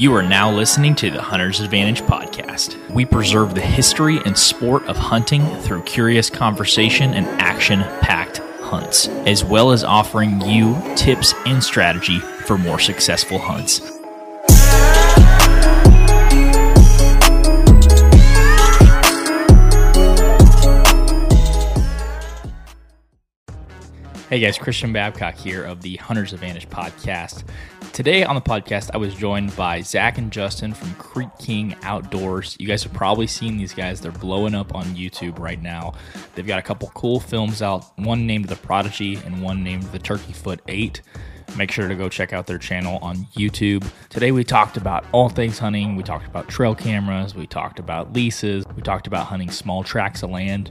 You are now listening to the Hunter's Advantage podcast. We preserve the history and sport of hunting through curious conversation and action packed hunts, as well as offering you tips and strategy for more successful hunts. Hey guys, Christian Babcock here of the Hunter's Advantage podcast. Today on the podcast, I was joined by Zach and Justin from Creek King Outdoors. You guys have probably seen these guys. They're blowing up on YouTube right now. They've got a couple cool films out, one named The Prodigy and one named The Turkey Foot 8. Make sure to go check out their channel on YouTube. Today we talked about all things hunting. We talked about trail cameras. We talked about leases. We talked about hunting small tracts of land.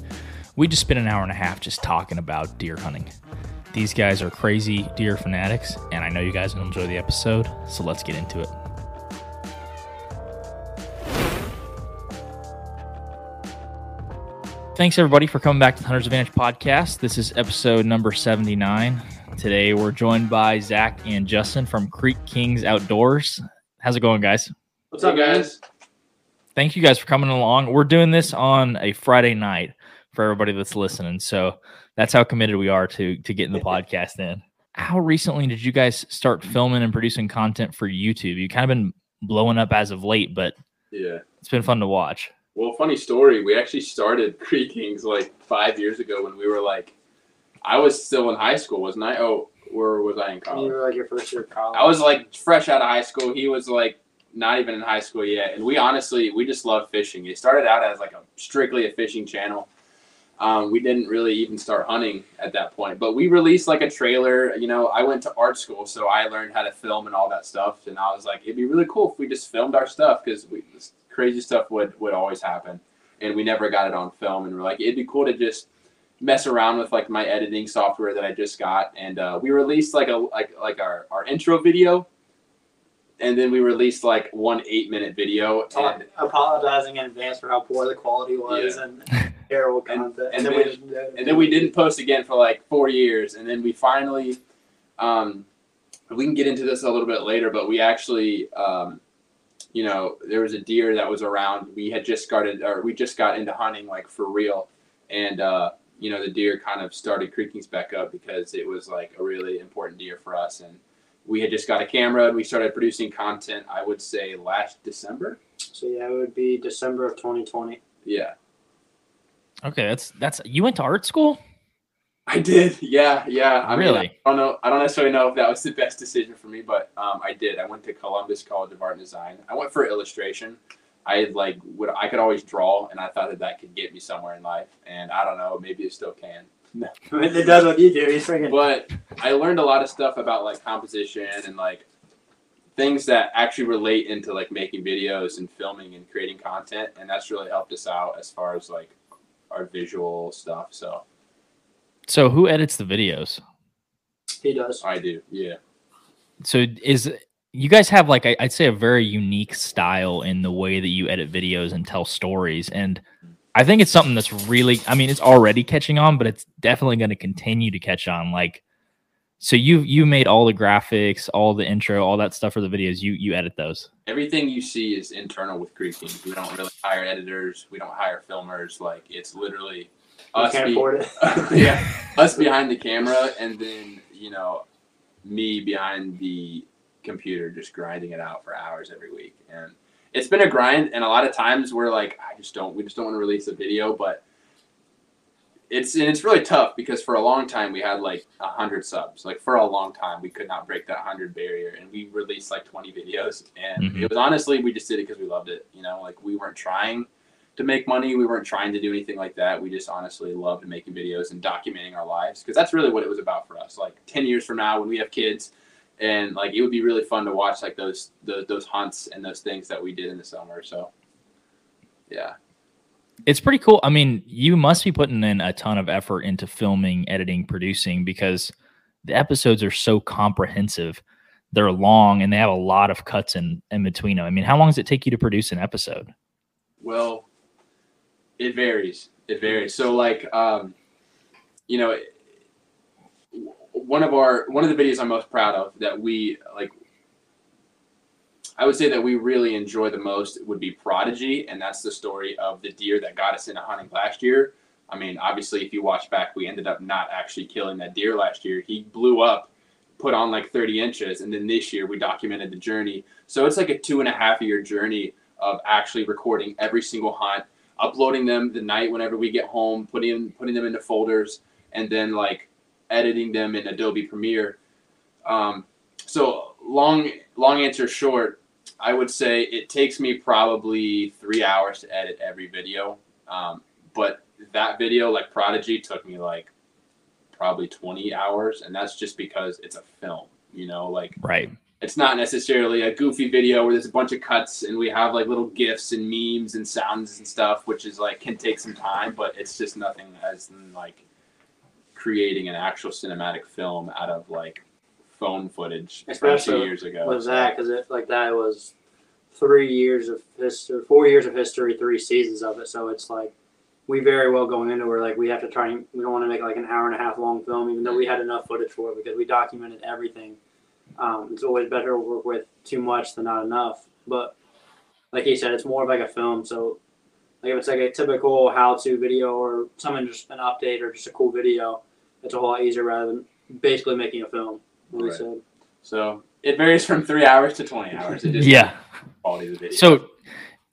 We just spent an hour and a half just talking about deer hunting. These guys are crazy deer fanatics, and I know you guys will enjoy the episode, so let's get into it. Thanks everybody for coming back to the Hunter's Advantage podcast. This is episode number 79. Today we're joined by Zach and Justin from Creek Kings Outdoors. How's it going, guys? What's up, guys? Thank you guys for coming along. We're doing this on a Friday night for everybody that's listening. So that's how committed we are to to getting the podcast in. How recently did you guys start filming and producing content for YouTube? You kind of been blowing up as of late, but Yeah. it's been fun to watch. Well, funny story. We actually started Creek Kings like five years ago when we were like, I was still in high school, wasn't I? Oh, where was I in college? You were like your first year of college. I was like fresh out of high school. He was like not even in high school yet. And we honestly, we just love fishing. It started out as like a strictly a fishing channel. Um, we didn't really even start hunting at that point, but we released like a trailer. You know, I went to art school, so I learned how to film and all that stuff. And I was like, it'd be really cool if we just filmed our stuff because crazy stuff would would always happen, and we never got it on film. And we're like, it'd be cool to just mess around with like my editing software that I just got, and uh, we released like a like like our our intro video, and then we released like one eight minute video, Talk- and apologizing in advance for how poor the quality was and terrible content. and then, then- we just, and then we didn't post again for like four years, and then we finally, um, we can get into this a little bit later, but we actually, um, you know, there was a deer that was around. We had just started, or we just got into hunting like for real, and uh, you know, the deer kind of started Creek Kings back up because it was like a really important deer for us, and we had just got a camera and we started producing content. I would say last December. So yeah, it would be December of 2020. Yeah, Okay, that's that's you went to art school? I did. Yeah, yeah. I mean, Really? I don't know. I don't necessarily know if that was the best decision for me, but um, I did. I went to Columbus College of Art and Design. I went for illustration. I like would I could always draw, and I thought that that could get me somewhere in life. And I don't know, maybe it still can. It does what you do. He's freaking. But I learned a lot of stuff about like composition and like things that actually relate into like making videos and filming and creating content, and that's really helped us out as far as like our visual stuff. So So who edits the videos? He does. I do. Yeah. So is you guys have like I- I'd say a very unique style in the way that you edit videos and tell stories and I think it's something that's really I mean it's already catching on but it's definitely going to continue to catch on like so you you made all the graphics, all the intro, all that stuff for the videos. You you edit those. everything you see is internal with Creek Kings. We don't really hire editors. We don't hire filmers. Like it's literally You us. can't be- afford it. yeah, us behind the camera, and then you know me behind the computer, just grinding it out for hours every week. And it's been a grind, and a lot of times we're like, I just don't. We just don't want to release a video, but. It's and it's really tough because for a long time we had like a hundred subs. Like for a long time we could not break that hundred barrier, and we released like twenty videos. And Mhm. it was honestly we just did it because we loved it. You know, like we weren't trying to make money. We weren't trying to do anything like that. We just honestly loved making videos and documenting our lives because that's really what it was about for us. Like ten years from now, when we have kids, and like it would be really fun to watch like those those, those hunts and those things that we did in the summer. So, yeah, It's pretty cool. I mean, you must be putting in a ton of effort into filming, editing, producing because the episodes are so comprehensive. They're long and they have a lot of cuts in in between them. I mean, how long does it take you to produce an episode? well, it varies. It varies. So like, um, you know, one of our one of the videos I'm most proud of that we like I would say that we really enjoy the most would be Prodigy, and that's the story of the deer that got us into hunting last year. I mean, obviously, if you watch back, we ended up not actually killing that deer last year. He blew up, put on like 30 inches, and then this year we documented the journey. So it's like a two and a half year journey of actually recording every single hunt, uploading them the night whenever we get home, putting putting them into folders, and then like editing them in Adobe Premiere. Um, so long long answer short, I would say it takes me probably three hours to edit every video. Um, but that video, like Prodigy, took me like probably 20 hours, and that's just because it's a film. You know, like right. It's not necessarily a goofy video where there's a bunch of cuts and we have like little gifs and memes and sounds and stuff, which is like can take some time, but it's just nothing as like creating an actual cinematic film out of like phone footage from two Especially years ago. was that because it like that was three years of history, four years of history, three seasons of it. So it's like we very well going into where like we have to try and we don't want to make like an hour and a half long film, even though we had enough footage for it because we documented everything. Um, it's always better to work with too much than not enough. But like he said, it's more of like a film. So like if it's like a typical how-to video or something just an update or just a cool video, it's a whole lot easier rather than basically making a film. Like Right. said. So it varies from three hours to 20 hours. It just Yeah. quality of the video. So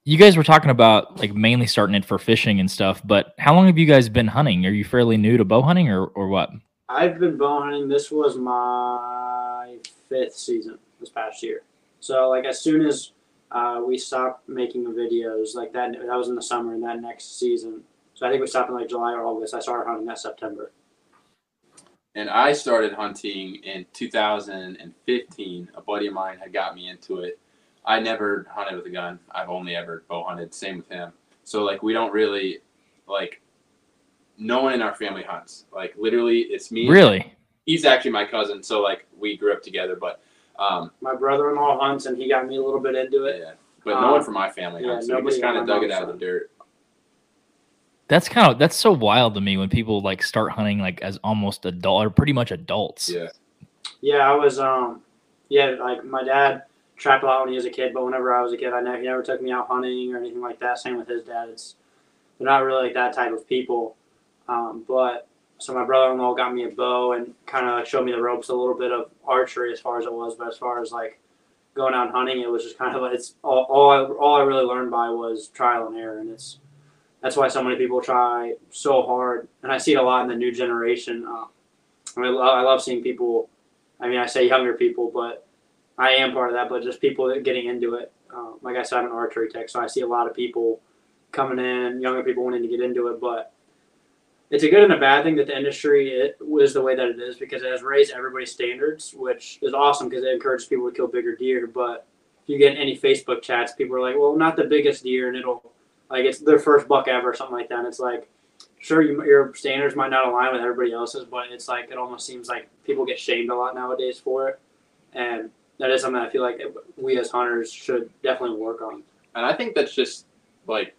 you guys were talking about like mainly starting it for fishing and stuff, but how long have you guys been hunting? Are you fairly new to bow hunting or, or what? I've been bow hunting. This was my fifth season this past year. So like as soon as uh, we stopped making the videos, like that that was in the summer and that next season. So I think we stopped in like July or August. I started hunting that September. And I started hunting in 2015. A buddy of mine had got me into it. I never hunted with a gun. I've only ever bow hunted. Same with him. So like we don't really like. No one in our family hunts. Like literally, it's me. Really? He's actually my cousin, so like we grew up together. But um, My brother-in-law hunts, and he got me a little bit into it. yeah. But no one Um, from my family yeah, hunts. so we just kind of dug it out of the dirt. That's kind of that's so wild to me when people like start hunting like as almost adult or pretty much adults. Yeah. Yeah, I was um, yeah, like my dad trapped a lot when he was a kid, but whenever I was a kid, I never he never took me out hunting or anything like that. Same with his dad. It's they're not really like that type of people. Um, but so my brother-in-law got me a bow and kind of showed me the ropes a little bit of archery as far as it was, but as far as like going out hunting, it was just kind of like it's all all I, all I really learned by was trial and error, and it's that's why so many people try so hard, and I see it a lot in the new generation. Uh, I, mean, I love seeing people. I mean, I say younger people, but I am part of that. But just people getting into it. Uh, like I said, I'm an archery tech, so I see a lot of people coming in, younger people wanting to get into it. But it's a good and a bad thing that the industry it, is the way that it is because it has raised everybody's standards, which is awesome because it encourages people to kill bigger deer. But if you get any Facebook chats, people are like, "Well, not the biggest deer," and it'll like it's their first buck ever, or something like that. And it's like sure you, your standards might not align with everybody else's, but it's like it almost seems like people get shamed a lot nowadays for it, and that is something I feel like we as hunters should definitely work on. And I think that's just like,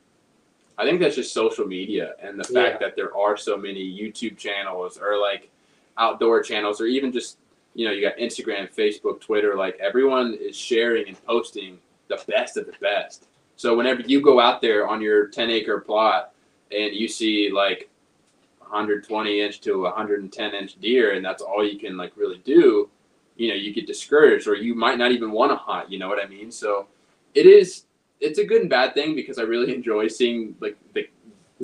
I think that's just social media and the fact that there are so many YouTube channels or like outdoor channels or even just, you know, you got Instagram, Facebook, Twitter, like everyone is sharing and posting the best of the best. So whenever you go out there on your 10 acre plot and you see like 120 inch to 110 inch deer and that's all you can like really do, you know, you get discouraged or you might not even want to hunt, you know what I mean? So it is it's a good and bad thing because I really enjoy seeing like the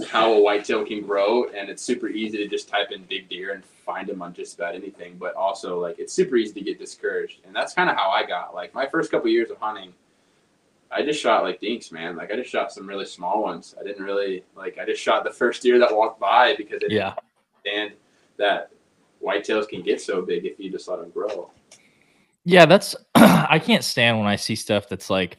how a whitetail can grow, and it's super easy to just type in big deer and find them on just about anything. But also, like it's super easy to get discouraged, and that's kind of how I got. Like my first couple years of hunting, I just shot like dinks, man. Like I just shot some really small ones. I didn't really like. I just shot the first deer that walked by because I didn't Yeah. and that whitetails can get so big if you just let them grow. Yeah, that's I can't stand when I see stuff that's like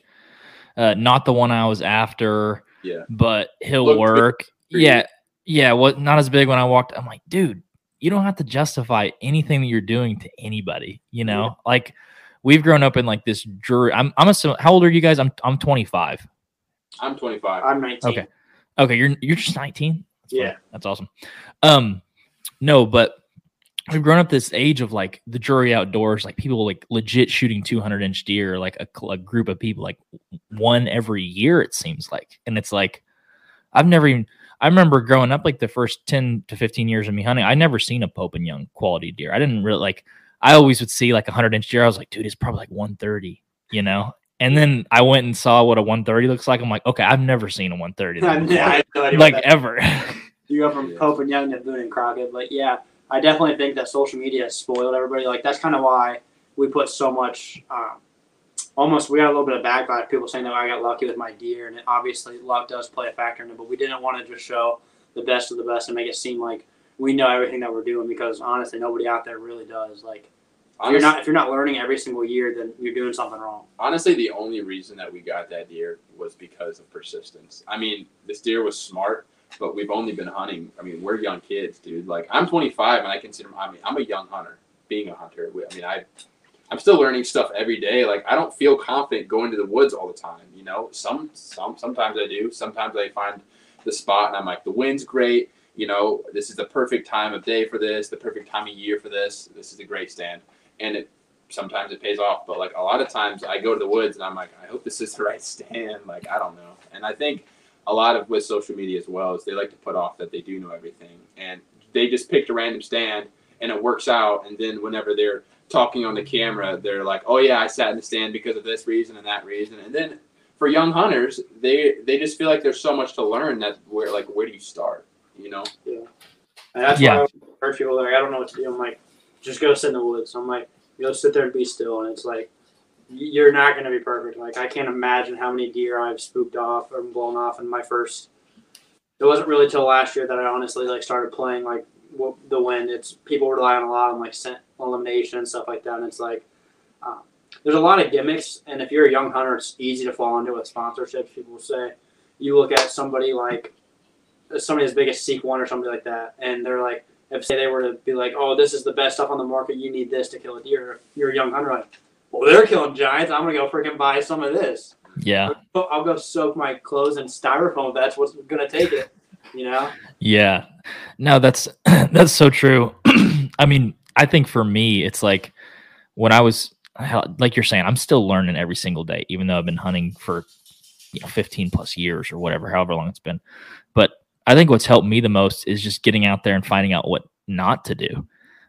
uh not the one I was after, Yeah. but he'll Looked work. Yeah. Yeah, what not as big when I walked. I'm like, dude, you don't have to justify anything that you're doing to anybody, you know? Like we've grown up in like this Drury. I'm I'm a how old are you guys? I'm I'm 25. I'm 25. I'm 19. Okay. Okay, you're you're just 19. That's funny. Yeah. That's awesome. Um no, but we've grown up this age of like the Drury Outdoors, like people like legit shooting 200 inch deer, like a, a group of people, like one every year, it seems like. And it's like, I've never even, I remember growing up like the first 10 to 15 years of me hunting, I never seen a Pope and Young quality deer. I didn't really like, I always would see like a 100 inch deer. I was like, dude, it's probably like 130, you know? And then I went and saw what a 130 looks like. I'm like, okay, I've never seen a 130. I had no like ever. you go from Yeah. Pope and Young to Boone and Crockett. But yeah, I definitely think that social media has spoiled everybody. Like that's kind of why we put so much. Um, almost, we got a little bit of backlash. People saying that I got lucky with my deer, and it, obviously luck does play a factor in it. But we didn't want to just show the best of the best and make it seem like we know everything that we're doing because honestly, nobody out there really does. Like if you're not if you're not learning every single year, then you're doing something wrong. honestly, the only reason that we got that deer was because of persistence. I mean, this deer was smart, but we've only been hunting. I mean, we're young kids, dude. Like, I'm 25, and I consider. I mean, I'm a young hunter. Being a hunter, I mean, I, I'm still learning stuff every day. Like, I don't feel confident going to the woods all the time. You know, some, some, sometimes I do. Sometimes I find the spot, and I'm like, the wind's great. You know, this is the perfect time of day for this. The perfect time of year for this. This is a great stand, and it sometimes it pays off, but like a lot of times I go to the woods and I'm like, I hope this is the right stand. Like, I don't know. And I think a lot of with social media as well is they like to put off that they do know everything. And they just picked a random stand and it works out. And then whenever they're talking on the camera, they're like, oh yeah, I sat in the stand because of this reason and that reason. And then for young hunters, they, they just feel like there's so much to learn that where, like, where do you start? You know? And that's Yeah. why I people like I don't know what to do. I'm like, just go sit in the woods. I'm like, you know, sit there and be still. And it's like, you're not going to be perfect. Like I can't imagine how many deer I've spooked off or blown off in my first. It wasn't really till last year that I honestly like started playing like the wind. It's people rely on a lot on like scent elimination and stuff like that. And it's like, um, there's a lot of gimmicks. And if you're a young hunter, it's easy to fall into with sponsorships. People say, you look at somebody like somebody as big as Seek One or somebody like that, and they're like, if say they were to be like, oh, this is the best stuff on the market, you need this to kill a deer. You're a young hunter, like, well, they're killing giants. I'm gonna go freaking buy some of this. yeah. I'll I'll go soak my clothes in styrofoam. If that's what's gonna take it. You know? Yeah. No, that's that's so true. I mean, I think for me, it's like when I was like you're saying, I'm still learning every single day, even though I've been hunting for you know 15 plus years or whatever, however long it's been. But I think what's helped me the most is just getting out there and finding out what not to do.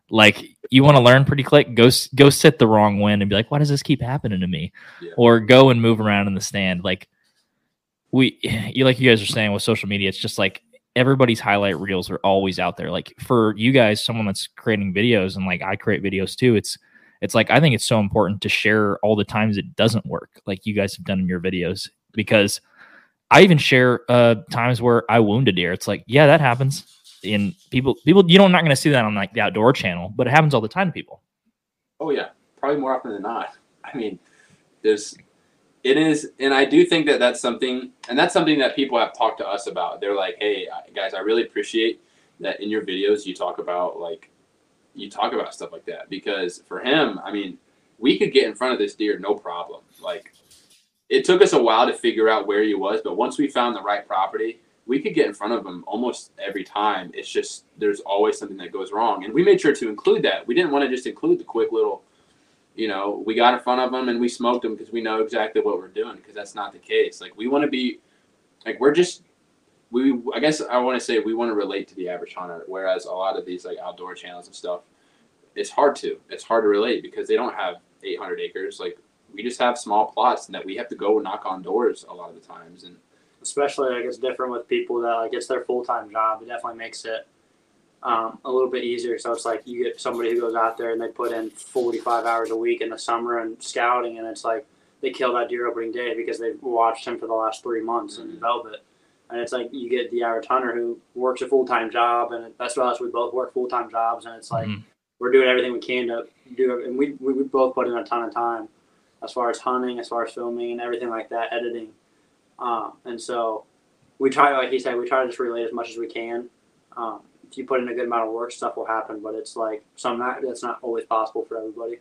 Like you want to learn pretty quick, go go sit the wrong wind and be like, why does this keep happening to me? Yeah. Or go and move around in the stand. Like we, you like you guys are saying with social media, it's just like everybody's highlight reels are always out there. Like for you guys, someone that's creating videos and like I create videos too, it's it's like I think it's so important to share all the times it doesn't work, like you guys have done in your videos, because I even share uh times where I wound a deer. It's like, yeah, that happens. And people people you know, I'm not gonna see that on like the outdoor channel, but it happens all the time to people. Oh yeah, probably more often than not. I mean, there's, it is, and I do think that that's something, and that's something that people have talked to us about. They're like, hey guys, I really appreciate that in your videos you talk about like, you talk about stuff like that because for him, I mean, we could get in front of this deer no problem. Like, it took us a while to figure out where he was, but once we found the right property, we could get in front of him almost every time. It's just there's always something that goes wrong, and we made sure to include that. We didn't want to just include the quick little, you know, we got in front of them and we smoked them because we know exactly what we're doing. Because that's not the case. Like we want to be, like we're just, we. I guess I want to say we want to relate to the average hunter, whereas a lot of these like outdoor channels and stuff, it's hard to. It's hard to relate because they don't have 800 acres. Like we just have small plots and that we have to go knock on doors a lot of the times and. especially like it's different with people that like it's their full time job. It definitely makes it um, a little bit easier. So it's like you get somebody who goes out there and they put in forty five hours a week in the summer and scouting, and it's like they kill that deer opening day because they've watched him for the last three months in Mhm. velvet. And it's like you get the average hunter who works a full time job, and that's what us. We both work full time jobs, and it's like Mhm. we're doing everything we can to do it. And we, we we both put in a ton of time as far as hunting, as far as filming, and everything like that, editing. Um, and so we try, like he said, we try to just relate as much as we can. Um, if you put in a good amount of work, stuff will happen, but it's like some not, that's not always possible for everybody.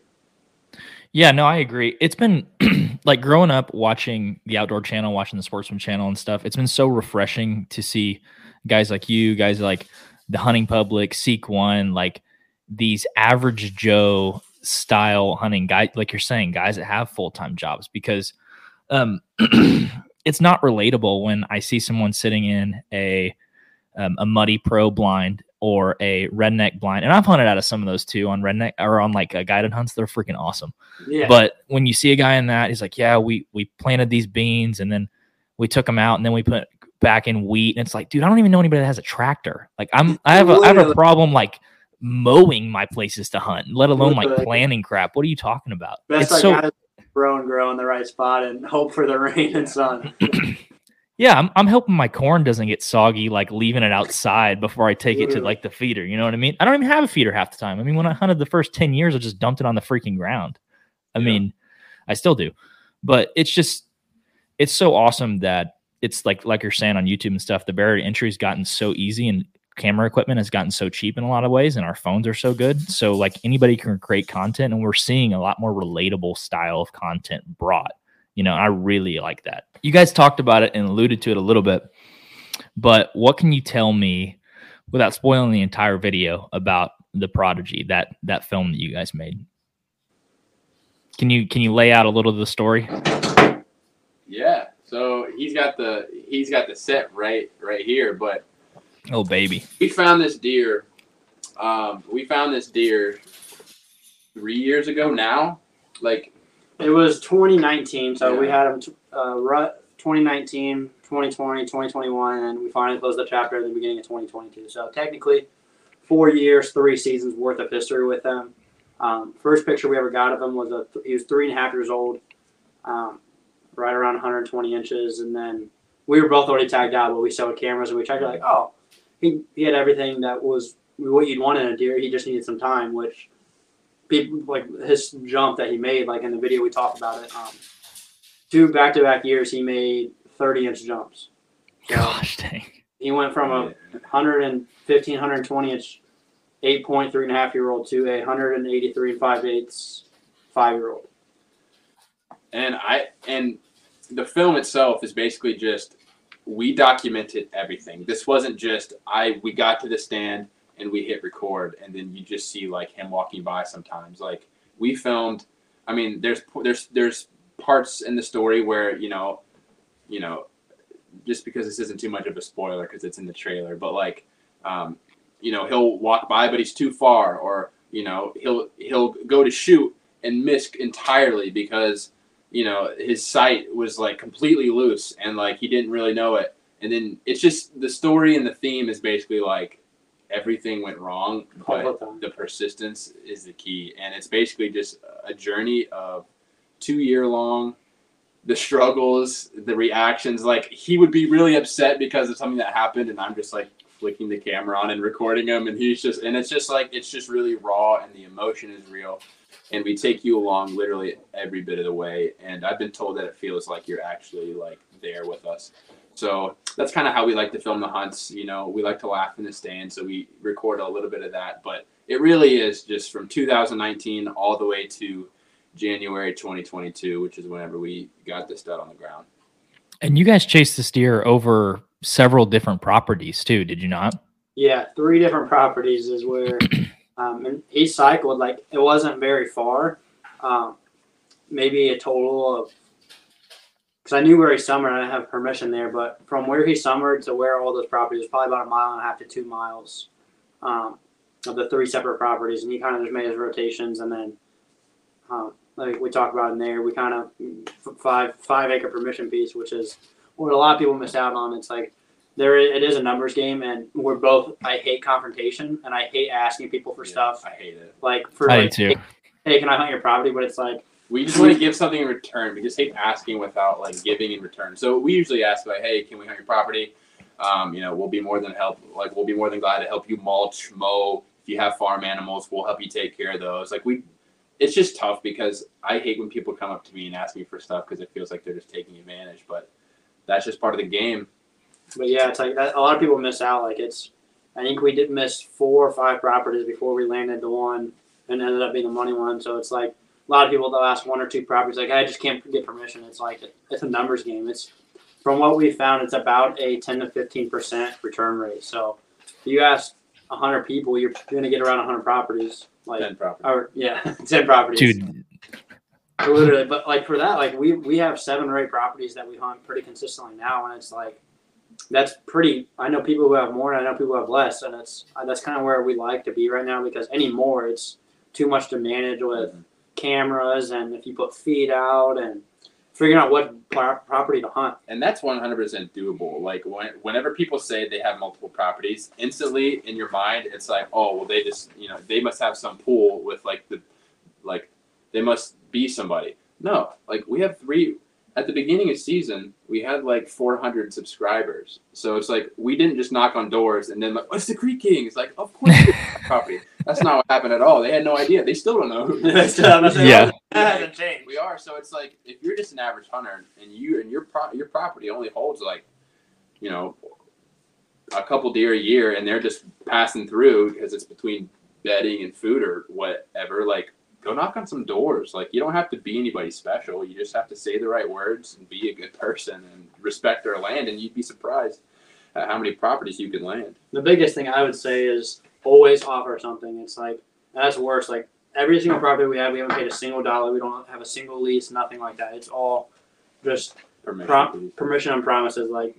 Yeah, no, I agree. It's been like growing up watching the outdoor channel, watching the sportsman channel and stuff. It's been so refreshing to see guys like you, guys like the hunting public, Seek One, like these average Joe style hunting guy, like you're saying, guys that have full time jobs, because um, it's not relatable when I see someone sitting in a um, a muddy pro blind or a redneck blind, and I've hunted out of some of those too on redneck or on like uh, guided hunts. They're freaking awesome. Yeah. But when you see a guy in that, he's like, "Yeah, we we planted these beans and then we took them out and then we put back in wheat." And it's like, dude, I don't even know anybody that has a tractor. Like, I'm I have a I have a problem like mowing my places to hunt, let alone like planning crap. What are you talking about? Best it's I so got is grow and grow in the right spot and hope for the rain and sun. yeah. I'm I'm hoping my corn doesn't get soggy, like leaving it outside before I take it to like the feeder. You know what I mean? I don't even have a feeder half the time. I mean, when I hunted the first ten years, I just dumped it on the freaking ground. I Yeah. mean, I still do, but it's just it's so awesome that it's like like you're saying on YouTube and stuff. The barrier to entry has gotten so easy, and camera equipment has gotten so cheap in a lot of ways, and our phones are so good. Mm-hmm. So like anybody can create content, and we're seeing a lot more relatable style of content brought. You know, I really like that. You guys talked about it and alluded to it a little bit, but what can you tell me without spoiling the entire video about the Prodigy that that film that you guys made? Can you can you lay out a little of the story? Yeah. So he's got the he's got the set right right here, but Oh baby. we found this deer. Um, we found this deer three years ago now. Like It was 2019, so we had him t- uh, rut 2019, 2020, 2021, and we finally closed the chapter at the beginning of 2022. So technically, four years, three seasons worth of history with him. Um, first picture we ever got of him was a he was three and a half years old, um, right around 120 inches, and then we were both already tagged out, but we showed cameras and we checked. Like, oh, he, he had everything that was what you'd want in a deer. He just needed some time, which people like his jump that he made, like in the video we talked about it. Um, two back to back years, he made 30 inch jumps. Gosh dang. he went from a 115, 120 inch, 8.3 and a half year old to a 183 and 5 eighths five year old. and I and the film itself is basically just we documented everything. This wasn't just I we got to the stand and we hit record and then you just see like him walking by sometimes. Like we filmed I mean there's there's there's parts in the story where, you know, you know, just because this isn't too much of a spoiler because it's in the trailer, but like um, you know, he'll walk by but he's too far or you know, he'll he'll go to shoot and miss entirely because you know his sight was like completely loose and like he didn't really know it. And then it's just the story and the theme is basically like everything went wrong but the persistence is the key. And it's basically just a journey of two year long the struggles the reactions. Like he would be really upset because of something that happened and i'm just like flicking the camera on and recording him. And he's just and it's just like it's just really raw and the emotion is real and we take you along literally every bit of the way. And i've been told that it feels like you're actually like there with us. So that's kind of how we like to film the hunts you know? We like to laugh in the stand so we record a little bit of that. But it really is just from 2019 all the way to january 2022 which is whenever we got this stud on the ground. And you guys chased this deer over several different properties too, did you not? Yeah, three different properties is where, um, and he cycled like it wasn't very far, um, maybe a total of. Because I knew where he summered, I didn't have permission there, but from where he summered to where all those properties was probably about a mile and a half to two miles, um, of the three separate properties, and he kind of just made his rotations, and then, um, like we talked about in there, we kind of five five acre permission piece, which is what a lot of people miss out on. It's like there i- it is a numbers game and we're both i hate confrontation and i hate asking people for Yeah, stuff i hate it like for I like too. hey can i hunt your property but it's like we just want to give something in return. We just hate asking without like giving in return. So we usually ask like, "Hey, can we hunt your property?" Um, you know, we'll be more than help. Like, we'll be more than glad to help you mulch, mow. If you have farm animals, we'll help you take care of those. Like we, it's just tough because I hate when people come up to me and ask me for stuff because it feels like they're just taking advantage. But that's just part of the game. But yeah it's like a lot of people miss out. Like it's i think we did miss four or five properties before we landed the one and ended up being the money one. So it's like a lot of people they'll ask one or two properties like i just can't get permission. It's like it's a numbers game. It's from what we found it's about a 10 to 15 percent return rate. So if you ask 100 people you're going to get around 100 properties Like, Ten properties. or yeah, ten properties. Dude, literally but like for that like we we have seven or eight properties that we hunt pretty consistently now and it's like that's pretty i know people who have more and i know people who have less and it's uh, that's kind of where we like to be right now because anymore it's too much to manage with Mhm. cameras and if you put feed out and figuring out what pro- property to hunt and that's 100% doable like when, whenever people say they have multiple properties instantly in your mind it's like oh well they just you know they must have some pool with like the like they must be somebody no like we have three at the beginning of season we had like 400 subscribers. So it's like we didn't just knock on doors and then like oh, what's the creek king. It's like of course it's property. That's not what happened at all. They had no idea. They still don't know who Yeah. that hasn't changed. we are. So it's like if you're just an average hunter and you and your pro- your property only holds like, you know, a couple deer a year, and they're just passing through because it's between bedding and food or whatever. Like, go knock on some doors. Like, you don't have to be anybody special. You just have to say the right words and be a good person and respect their land, and you'd be surprised at how many properties you can land. the biggest thing I would say is always offer something. It's like that's worse. Like every single property we have, we haven't paid a single dollar. We don't have a single lease, nothing like that. It's all just Permission. Pro- please. permission and promises. Like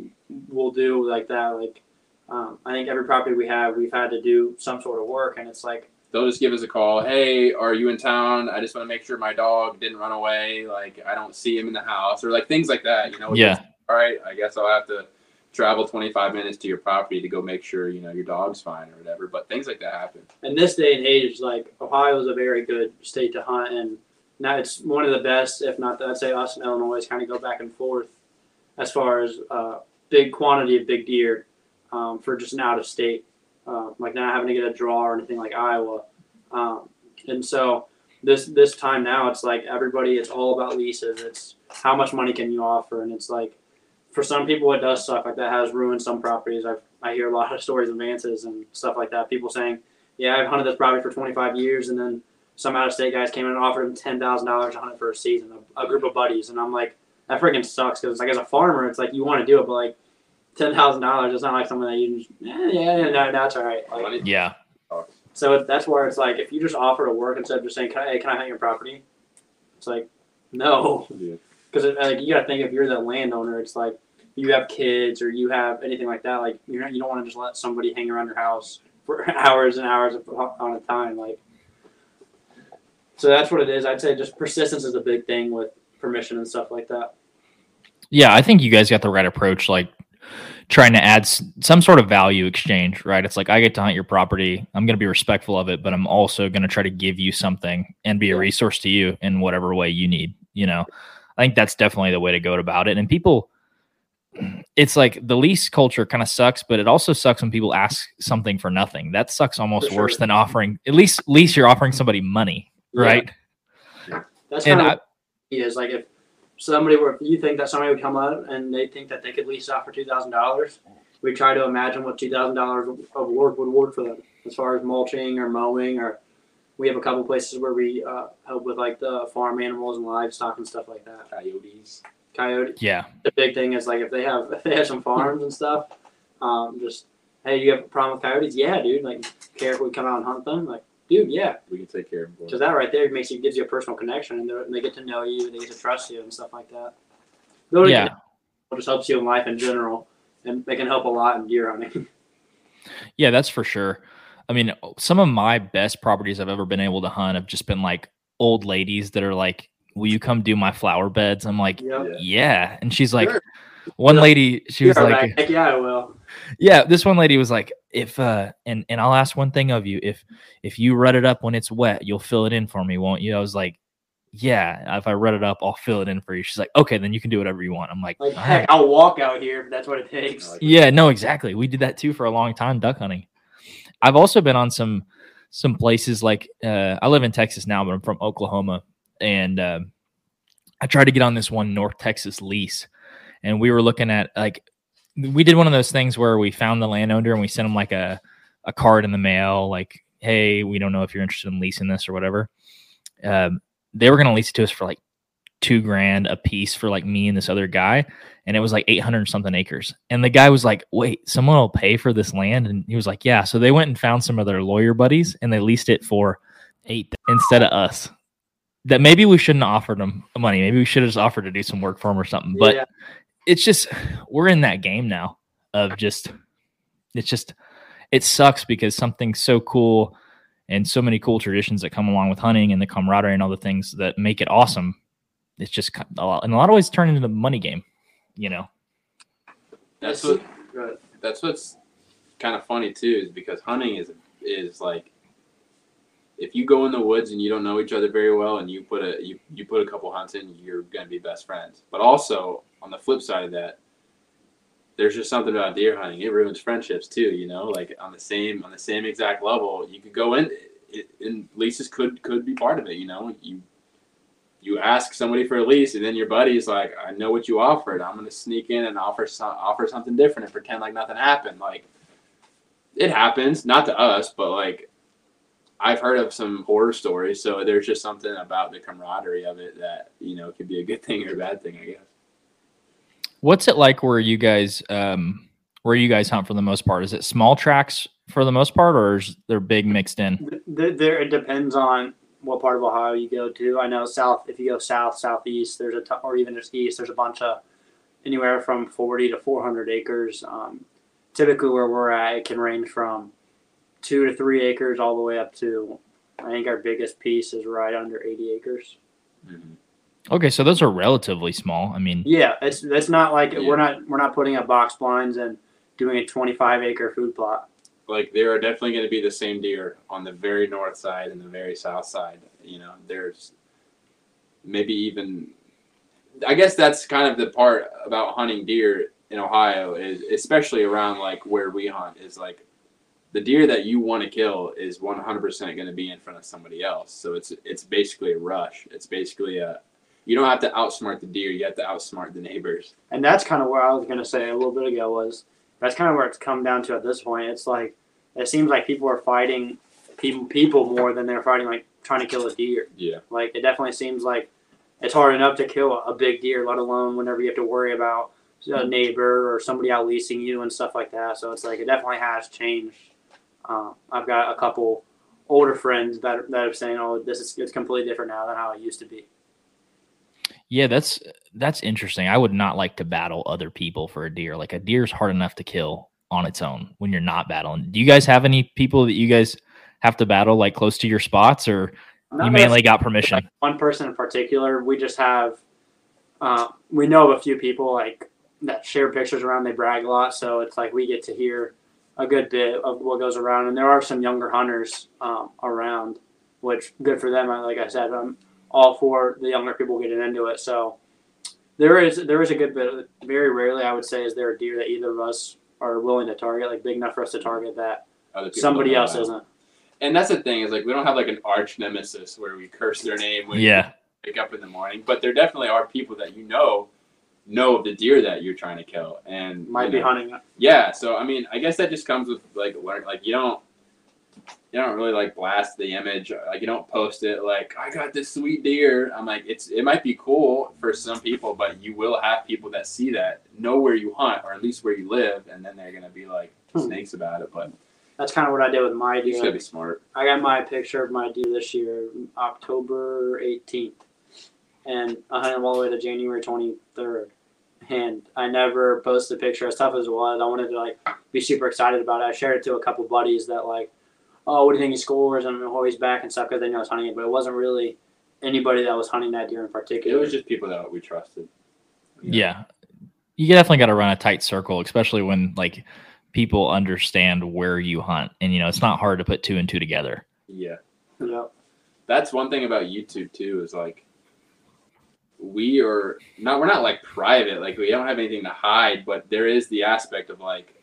we'll do like that. Like um, I think every property we have, we've had to do some sort of work, and it's like they'll just give us a call. Hey, are you in town? I just want to make sure my dog didn't run away. Like I don't see him in the house, or like things like that. You know? Yeah. All right. I guess I'll have to travel 25 minutes to your property to go make sure you know your dog's fine or whatever. But things like that happen. in this day and age, like Ohio is a very good state to hunt, and now it's one of the best, if not, I'd say us and Illinois kind of go back and forth as far as uh, big quantity of big deer um, for just an out of state, uh, like not having to get a draw or anything like Iowa, um, and so this this time now it's like everybody, it's all about leases. It's how much money can you offer, and it's like for some people it does suck. Like that has ruined some properties. I I hear a lot of stories of advances and stuff like that. People saying yeah, I've hunted this property for 25 years, and then some out of state guys came in and offered him ten thousand dollars to hunt it for a season, a, a group of buddies, and I'm like, that freaking sucks because like as a farmer, it's like you want to do it, but like ten thousand dollars, it's not like something that you just eh, yeah, yeah, no, that's all right. Like, yeah. so that's where it's like if you just offer to work instead of just saying, can I, hey, can I hunt your property? It's like no, Yeah. because like you gotta think if you're the landowner, it's like you have kids or you have anything like that. Like you're not, you don't want to just let somebody hang around your house for hours and hours on a time. Like so that's what it is. I'd say just persistence is a big thing with permission and stuff like that. Yeah, I think you guys got the right approach. Like trying to add s- some sort of value exchange, right? It's like I get to hunt your property. I'm going to be respectful of it, but I'm also going to try to give you something and be a resource to you in whatever way you need. You know, I think that's definitely the way to go about it. And people, it's like the lease culture kind of sucks, but it also sucks when people ask something for nothing. That sucks almost sure. worse than offering. At least, least you're offering somebody money, Yeah. right? That's And kind I, of is like if somebody were you think that somebody would come out and they think that they could lease out for two thousand dollars, we try to imagine what two thousand dollars of work would work for them as far as mulching or mowing or we have a couple places where we uh, help with like the farm animals and livestock and stuff like that. Coyotes. Coyote. yeah, The big thing is like if they have if they have some farms and stuff, um, just hey, you have a problem with coyotes? Yeah, dude. Like care if we come out and hunt them? Like, dude, yeah. We can take care of them. Because that right there makes you gives you a personal connection, and they're- they get to know you, and they get to trust you, and stuff like that. Building yeah. it just helps you in life in general, and they can help a lot in deer hunting. Yeah, that's for sure. I mean, some of my best properties I've ever been able to hunt have just been like old ladies that are like, "Will you come do my flower beds?" I'm like, Yeah. "Yeah," and she's like, Sure. one lady, she was Yeah, like, right. Heck yeah, I will. "Yeah," this one lady was like, "If uh, and and I'll ask one thing of you, if if you rut it up when it's wet, you'll fill it in for me, won't you?" I was like. Yeah, if I rut it up, I'll fill it in for you. She's like, okay, then you can do whatever you want. I'm like, Like heck, right." I'll walk out here if that's what it takes. Yeah, no, exactly. We did that too for a long time, duck hunting. I've also been on some some places like uh, I live in Texas now, but I'm from Oklahoma, and uh, I tried to get on this one North Texas lease, and we were looking at like we did one of those things where we found the landowner and we sent them like a a card in the mail, like, hey, we don't know if you're interested in leasing this or whatever. Um, they were going to lease it to us for like two grand a piece for like me and this other guy and it was like 800 something acres. And the guy was like, wait, someone will pay for this land? And he was like, yeah. So they went and found some of their lawyer buddies and they leased it for eight instead of us. That maybe we shouldn't have offered them money. Maybe we should have just offered to do some work for them or something. But Yeah. It's just we're in that game now of just it's just it sucks because something so cool and so many cool traditions that come along with hunting and the camaraderie and all the things that make it awesome. It's just a lot, in a lot of ways turned into the money game, you know. That's what that's what's kind of funny too, is because hunting is is like if you go in the woods and you don't know each other very well and you put a you, you put a couple hunts in, you're gonna be best friends. But also on the flip side of that, there's just something about deer hunting. It ruins friendships too, you know, like on the same on the same exact level. You could go in it, and leases could could be part of it, you know. You you ask somebody for a lease, and then your buddy's like, "I know what you offered. I'm gonna sneak in and offer some, offer something different and pretend like nothing happened." Like, it happens, not to us, but like, I've heard of some horror stories. So there's just something about the camaraderie of it that you know could be a good thing or a bad thing, I guess. What's it like where you guys um where you guys hunt for the most part? Is it small tracks for the most part or is there big mixed in? There, there, it depends on what part of Ohio you go to. I know south. If you go south, southeast, there's a ton, or even just east. There's a bunch of anywhere from 40 to 400 acres. Um, typically, where we're at, it can range from two to three acres all the way up to. I think our biggest piece is right under 80 acres. Mm-hmm. Okay, so those are relatively small. I mean, Yeah, it's it's not like Yeah. we're not we're not putting up box blinds and doing a 25 acre food plot. Like there are definitely going to be the same deer on the very north side and the very south side. You know, there's maybe even. I guess that's kind of the part about hunting deer in Ohio is especially around like where we hunt is like the deer that you want to kill is 100% going to be in front of somebody else. So it's it's basically a rush. It's basically a you don't have to outsmart the deer, you have to outsmart the neighbors. And that's kind of where I was going to say a little bit ago was that's kind of where it's come down to at this point. It's like it seems like people are fighting people people more than they're fighting like trying to kill a deer. Yeah. Like it definitely seems like it's hard enough to kill a big deer, let alone whenever you have to worry about a neighbor or somebody out leasing you and stuff like that. So it's like it definitely has changed. Um, I've got a couple older friends that that are saying, "Oh, this is it's completely different now than how it used to be." Yeah, that's that's interesting. I would not like to battle other people for a deer. Like a deer's hard enough to kill on its own when you're not battling. Do you guys have any people that you guys have to battle like close to your spots or Not you mainly got permission? one person in particular. We just have, uh, we know of a few people like that share pictures around. They brag a lot, so it's like we get to hear a good bit of what goes around. And there are some younger hunters um, around, which good for them. Like I said, I'm all for the younger people getting into it. So there is there is a good bit. Very rarely, I would say, is there a deer that either of us are willing to target, like big enough for us to target that somebody else about. isn't. And that's the thing is like we don't have like an arch nemesis where we curse their name when Yeah. we wake up in the morning. But there definitely are people that you know know of the deer that you're trying to kill, and Might you be hunting. Yeah, so I mean, I guess that just comes with like learn. Like you don't you don't really like blast the image. Like you don't post it like I got this sweet deer. I'm like it's it might be cool for some people, but you will have people that see that know where you hunt or at least where you live, and then they're gonna be like Hmm. snakes about it. But That's kind of what I did with my you deer. gotta be smart. I got my picture of my deer this year, October 18th, and I hunted all the way to January 23rd. And I never posted a picture as tough as it was. I wanted to like be super excited about it. I shared it to a couple buddies that like, oh, what do you think he scores? And oh, he's back and stuff because they know I was hunting it. But it wasn't really anybody that was hunting that deer in particular. It was just people that we trusted. Yeah. You definitely got to run a tight circle, especially when like people understand where you hunt. And you know, it's not hard to put two and two together. Yeah. yeah. that's one thing about YouTube too is like we are not we're not like private like we don't have anything to hide but there is the aspect of like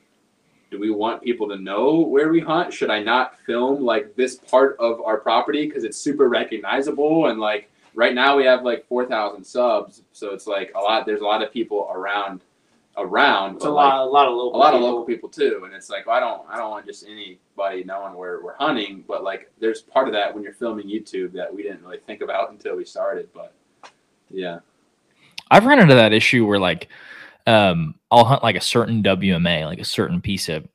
do we want people to know where we hunt should I not film like this part of our property because it's super recognizable and like right now we have like 4,000 subs so it's like a lot there's a lot of people around around It's but, a like, lot, a lot of local. a lot of people. local people too and it's like well, i don't i don't want just anybody knowing where we're hunting but like there's part of that when you're filming youtube that we didn't really think about until we started but yeah I've run into that issue where like um I'll hunt like a certain WMA, like a certain piece of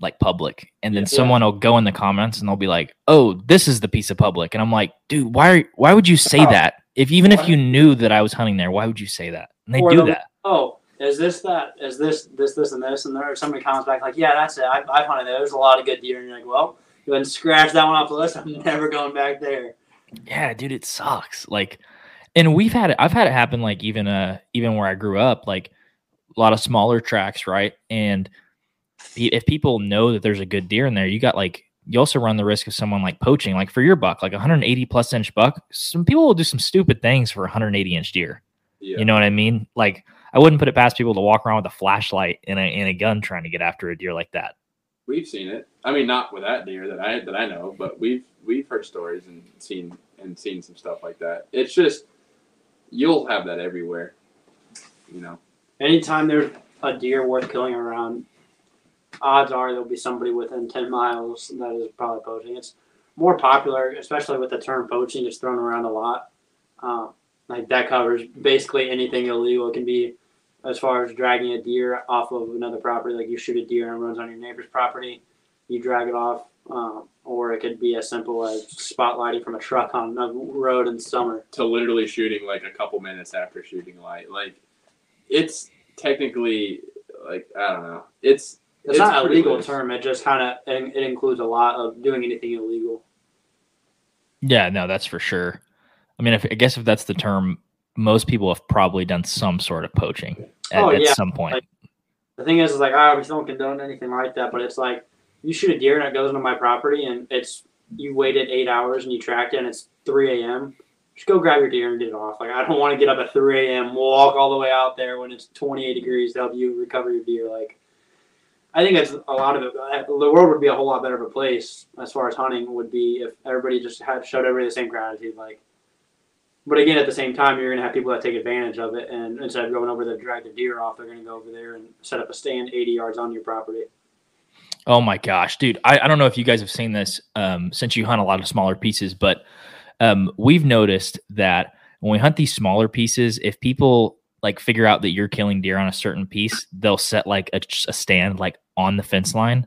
like public, and then Yeah. someone will go in the comments and they'll be like, "Oh, this is the piece of public," and I'm like, "Dude, why? Are, why would you say Oh. that? If even if you knew that I was hunting there, why would you say that?" And they Or do the- that. Oh, is this that? Is this this this and this? And there somebody comments back like, yeah, that's it. I've, I've hunted there. There's a lot of good deer, and you're like, well, go ahead and scratch that one off the list. I'm never going back there. Yeah, dude, it sucks. Like, and we've had it. I've had it happen. Like even uh even where I grew up, like a lot of smaller tracks, right? And if people know that there's a good deer in there, you got like you also run the risk of someone like poaching. Like for your buck, like 180 plus inch buck, some people will do some stupid things for 180 inch deer. Yeah. You know what I mean? Like I wouldn't put it past people to walk around with a flashlight and a and a gun trying to get after a deer like that. We've seen it. I mean, not with that deer that I that I know, but we've we've heard stories and seen and seen some stuff like that. It's just you'll have that everywhere. You know. Anytime there's a deer worth killing around, odds are there'll be somebody within ten miles that is probably poaching. It's more popular, especially with the term poaching, it's thrown around a lot. Uh, like that covers basically anything illegal. It can be as far as dragging a deer off of another property, like you shoot a deer and runs on your neighbor's property, you drag it off, um, or it could be as simple as spotlighting from a truck on a road in summer. to literally shooting like a couple minutes after shooting light. Like it's technically like I don't know. It's It's, not a legal loose. term. It just kind of it, it includes a lot of doing anything illegal. Yeah, no, that's for sure. I mean, if, I guess if that's the term, most people have probably done some sort of poaching at, Oh, at some point. like- The thing is, is like I obviously don't condone anything like that, but it's like you shoot a deer and it goes into my property and it's you waited eight hours and you tracked it and it's three a.m. Just go grab your deer and get it off. Like I don't want to get up at three a.m. walk all the way out there when it's twenty eight degrees to help you recover your deer. Like I think it's a lot of it. uh, The world would be a whole lot better of a place as far as hunting would be if everybody just had showed everybody the same gratitude. Like, but again, at the same time, you're gonna have people that take advantage of it, and instead of going over there to drag their deer off, they're gonna go over there and set up a stand 80 yards on your property. Oh my gosh, dude! I, I don't know if you guys have seen this um, since you hunt a lot of smaller pieces, but um, we've noticed that when we hunt these smaller pieces, if people like figure out that you're killing deer on a certain piece, they'll set like a, a stand like on the fence line,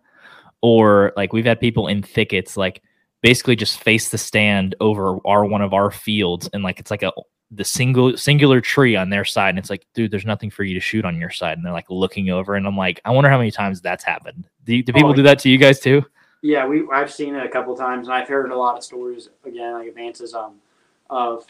or like we've had people in thickets like basically just face the stand over our one of our fields, and like it's like a the single singular tree on their side, and it's like, dude, there's nothing for you to shoot on your side, and they're like looking over, and I'm like, I wonder how many times that's happened. Do, do people Oh, do that to you guys too? Yeah, we I've seen it a couple times, and I've heard a lot of stories again, like advances um of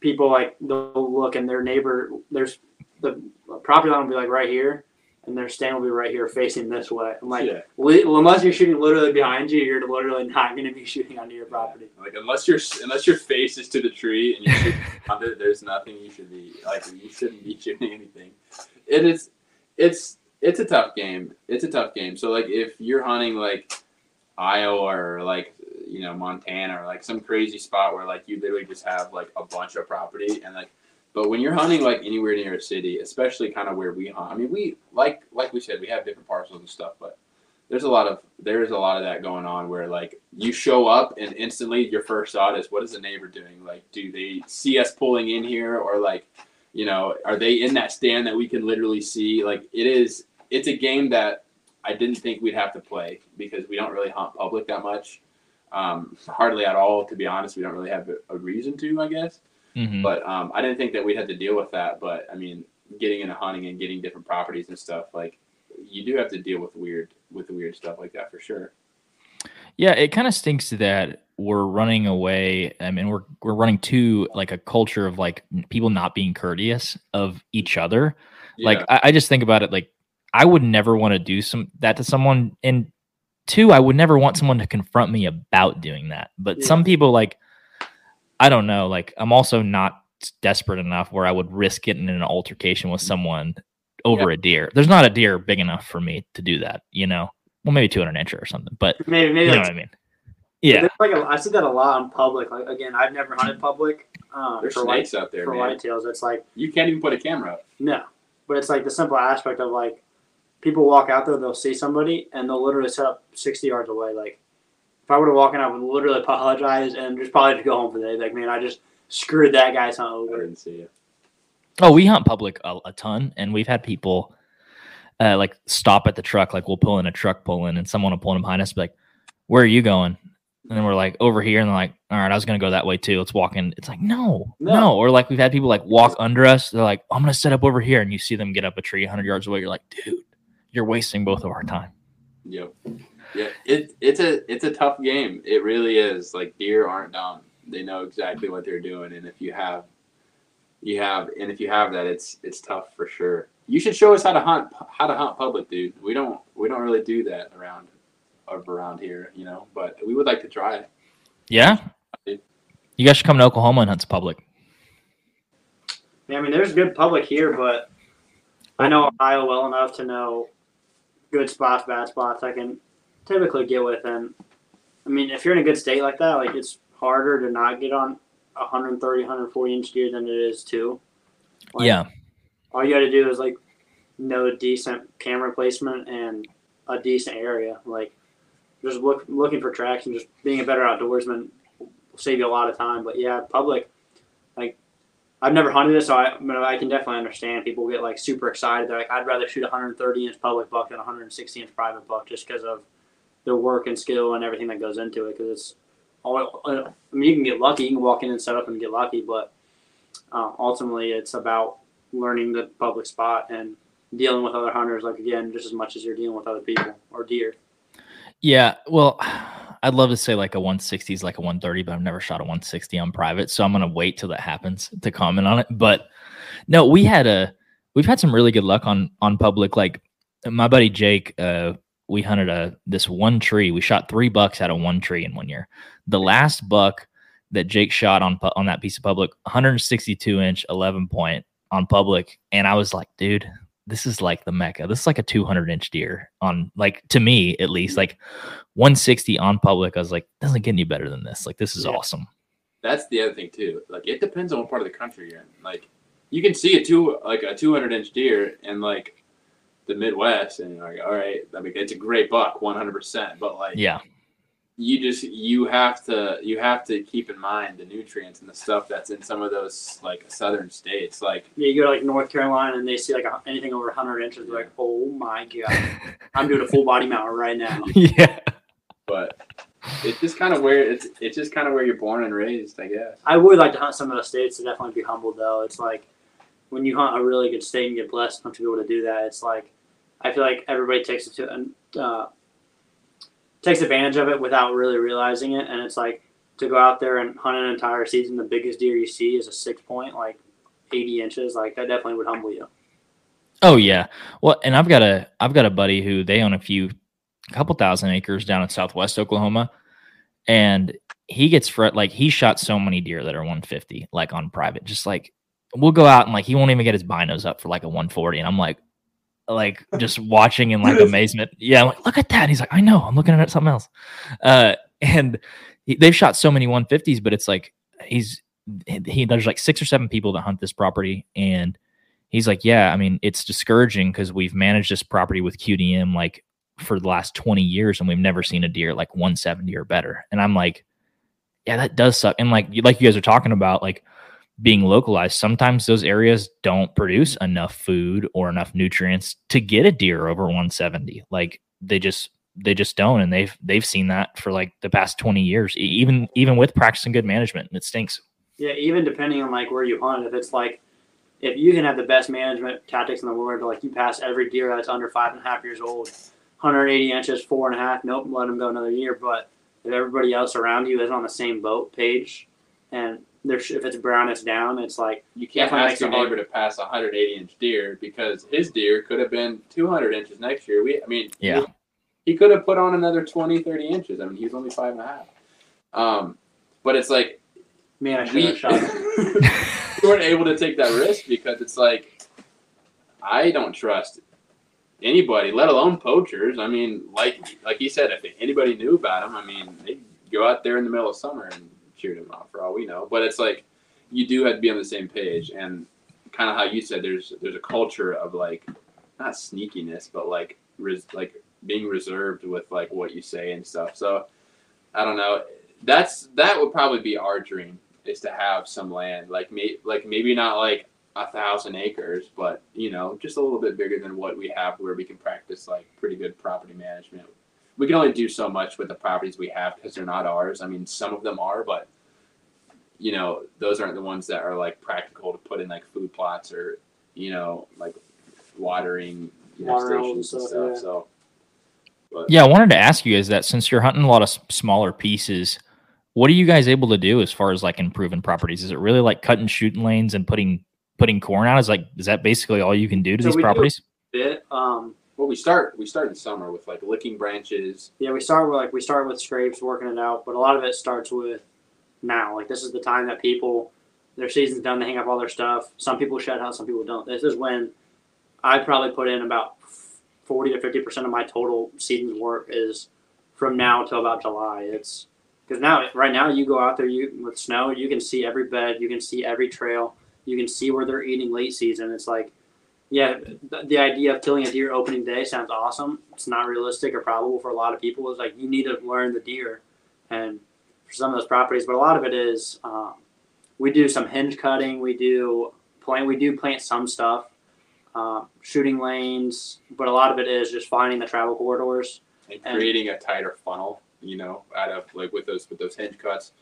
people like they'll look and their neighbor there's the property line will be like right here, and their stand will be right here facing this way. I'm like, yeah. li- unless you're shooting literally behind you, you're literally not going to be shooting onto your property. Like unless your unless your face is to the tree and you're shooting on there's nothing you should be like. You shouldn't be shooting anything. It is. It's it's a tough game. It's a tough game. So like if you're hunting like Iowa or like you know Montana or like some crazy spot where like you literally just have like a bunch of property and like. But when you're hunting like anywhere near a city, especially kind of where we hunt, I mean, we like like we said, we have different parcels and stuff, but there's a lot of there's a lot of that going on where like you show up and instantly your first thought is what is the neighbor doing like do they see us pulling in here or like you know are they in that stand that we can literally see like it is it's a game that i didn't think we'd have to play because we don't really hunt public that much um, hardly at all to be honest we don't really have a, a reason to i guess Mhm. but um, I didn't think that we'd have to deal with that. But I mean, getting into hunting and getting different properties and stuff, like you do have to deal with weird with the weird stuff like that for sure. Yeah, it kind of stinks that we're running away. I mean, we're we're running to like a culture of like people not being courteous of each other. Like I, I just think about it like I would never want to do some that to someone, and two, I would never want someone to confront me about doing that. But Yeah. some people like I don't know. Like I'm also not desperate enough where I would risk getting in an altercation with someone over a deer. There's not a deer big enough for me to do that. You know, well maybe 200 incher or something, but Maybe maybe you know like, what I mean. Yeah. there's like a, I see that a lot in public. Like again, I've never hunted public um, there's for white snakes out there, for man. whitetails. It's like You can't even put a camera up. no, but it's like the simple aspect of like people walk out there, they'll see somebody, and they'll literally set up sixty yards away. Like if I were to walk in, I would literally apologize and just probably just go home for the day. Like man, I just screwed that guy's hunt I didn't see it. Oh, we hunt public a, a ton, and we've had people. uh, like stop at the truck. Like we'll pull in a truck, pull in, and someone will pull in behind us. Be like, "Where are you going?" And then we're like over here, and they're like, "All right, I was gonna go that way too. Let's walk in." It's like no, no, No. Or like we've had people like walk under us. They're like, "I'm gonna set up over here," and you see them get up a tree 100 yards away. You're like, "Dude, you're wasting both of our time." Yep. Yeah, it it's a it's a tough game. It really is. Like deer aren't dumb. They know exactly what they're doing, and if you have, you have, and if you have that, it's it's tough for sure. You should show us how to hunt how to hunt public, dude. We don't we don't really do that around around here, you know. But we would like to try it. Yeah, you guys should come to Oklahoma and hunt some public. Yeah, I mean, there's good public here, but I know Ohio well enough to know good spots, bad spots. I can typically get with, and I mean, if you're in a good state like that, like it's harder to not get on 130, 140 inch deer than it is two. Like, yeah, all you got to do is like know decent camera placement and a decent area. Like just look looking for tracks and just being a better outdoorsman will save you a lot of time. But yeah, public, I've never hunted it, so I, I, can definitely understand people get like super excited. They're like, I'd rather shoot a 130 inch public buck than a 160 inch private buck, just because of the work and skill and everything that goes into it. Because it's all, I mean, you can get lucky, you can walk in and set up and get lucky, but uh, ultimately, it's about learning the public spot and dealing with other hunters. Like again, just as much as you're dealing with other people or deer. yeah. Well, I'd love to say like a 160 is like a 130, but I've never shot a 160 on private, so I'm gonna wait till that happens to comment on it. But no, we had a we've had some really good luck on on public. Like my buddy Jake, uh, we hunted a this one tree. We shot three bucks out of one tree in one year. The last buck that Jake shot on on that piece of public, 162 inch, 11 point on public, and I was like, dude, this is like the mecca. This is like a 200 inch deer on like to me at least like 160 on public. I was like, doesn't get any better than this. Like this is Yeah. awesome. That's the other thing too. Like it depends on what part of the country you're in. Like you can see a two like a 200 inch deer in like the Midwest, and you're like, all right, I mean, it's a great buck, 100. percent But like, Yeah, you just you have to you have to keep in mind the nutrients and the stuff that's in some of those like southern states. Like Yeah, you go to like North Carolina and they see like a, anything over 100 inches, they're like, oh my god, I'm doing a full body mount right now. yeah. but it's just kind of where it's it's just kind of where you're born and raised, I guess. I would like to hunt some of those states to definitely be humbled though. It's like when you hunt a really good state and get blessed enough to be able to do that. It's like I feel like everybody takes it to uh, takes advantage of it without really realizing it, and it's like to go out there and hunt an entire season. The biggest deer you see is a six point, like 80 inches. Like that definitely would humble you. Oh yeah. Well, and I've got a I've got a buddy who they own a few a couple thousand acres down in southwest Oklahoma. And he gets fret like he shot so many deer that are 150, like on private. Just like we'll go out and like he won't even get his binos up for like a 140. And I'm like, like just watching in like amazement. Yeah, I'm like, look at that. He's like, I know, I'm looking at something else. Uh and he, they've shot so many 150s, but it's like he's he there's like six or seven people that hunt this property and he's like, yeah, I mean, it's discouraging because we've managed this property with QDM like for the last 20 years and we've never seen a deer like 170 or better. And I'm like, yeah, that does suck. And like, like you guys are talking about, like being localized, sometimes those areas don't produce mm-hmm. enough food or enough nutrients to get a deer over 170. Like they just, they just don't. And they've, they've seen that for like the past 20 years, even, even with practicing good management. And it stinks. Yeah, even depending on like where you hunt, if it's like if you can have the best management tactics in the world, like you pass every deer that's under five and a half years old, 180 inches, four and a half, nope, let them go another year. But if everybody else around you is on the same boat page, and there's if it's brown, it's down. It's like You can't ask makes your it hard. neighbor to pass a 180 inch deer because his deer could have been 200 inches next year. We, I mean, Yeah. he, he could have put on another 20, 30 inches. I mean, he's only five and a half. Um, but it's like man, I should we, have shot. it. we weren't able to take that risk because it's like I don't trust anybody, let alone poachers. I mean, like like he said, if anybody knew about him, I mean, they'd go out there in the middle of summer and shoot him off for all we know. But it's like you do have to be on the same page, and kind of how you said, there's there's a culture of like not sneakiness, but like res, like being reserved with like what you say and stuff. So I don't know. That's that would probably be our dream is to have some land like me like maybe not like a thousand acres, but you know, just a little bit bigger than what we have, where we can practice like pretty good property management. We can only do so much with the properties we have because they're not ours. I mean, some of them are, but you know, those aren't the ones that are like practical to put in like food plots or you know, like watering you know, Water holes and stations and stuff, stuff. yeah. So, but Yeah, I wanted to ask you guys that since you're hunting a lot of smaller pieces, what are you guys able to do as far as like improving properties? Is it really like cutting shooting lanes and putting putting corn out? Is like is that basically all you can do to So these we do- properties? Bit. Um, well, we start we start in summer with like licking branches. yeah, we start with like we start with scrapes, working it out, but a lot of it starts with now. Like this is the time that people their season's done, they hang up all their stuff. Some people shed out, some people don't. This is when I probably put in about forty to fifty percent of my total season's work is from now till about July. It's because now right now you go out there you with snow, you can see every bed, you can see every trail, you can see where they're eating late season. It's like yeah, the, the idea of killing a deer opening day sounds awesome. It's not realistic or probable for a lot of people. It's like you need to learn the deer, and for some of those properties, but a lot of it is um, we do some hinge cutting. We do plant. We do plant some stuff, um, shooting lanes, but a lot of it is just finding the travel corridors. and And- creating a tighter funnel, you know, out of like with those with those hinge cuts.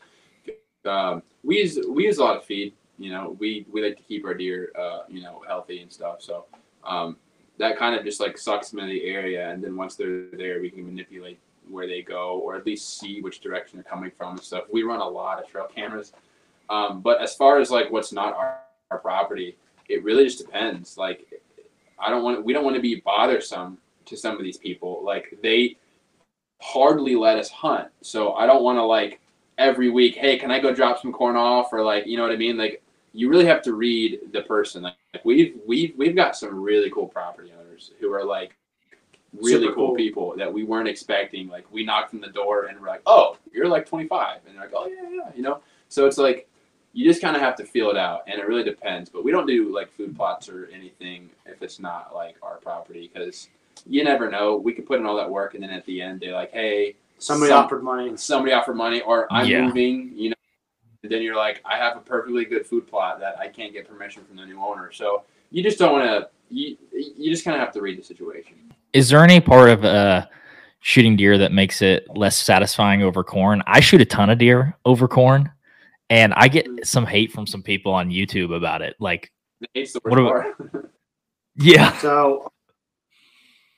Um, we use we use a lot of feed. You know, we we like to keep our deer, uh, you know, healthy and stuff. So um, that kind of just like sucks them into the area, and then once they're there, we can manipulate where they go, or at least see which direction they're coming from and stuff. We run a lot of trail cameras, um, but as far as like what's not our, our property, it really just depends. Like, I don't want we don't want to be bothersome to some of these people. Like they hardly let us hunt. So I don't want to like every week, hey, can I go drop some corn off or like, you know what I mean? Like you really have to read the person. Like, like we've we've we've got some really cool property owners who are like really cool, cool. people that we weren't expecting. Like we knocked on the door and we're like, "Oh, you're like 25." And they're like, "Oh, yeah, yeah," you know. So it's like you just kind of have to feel it out and it really depends. But we don't do like food plots or anything if it's not like our property because you never know. We could put in all that work, and then at the end, they're like, "Hey, Somebody Some- offered money. somebody offered money, or I'm Yeah. moving," you know. And then you're like, "I have a perfectly good food plot that I can't get permission from the new owner." So you just don't want to. You you just kind of have to read the situation. Is there any part of uh shooting deer that makes it less satisfying over corn? I shoot a ton of deer over corn, and I get some hate from some people on YouTube about it. Like, It's the What worst about- yeah, So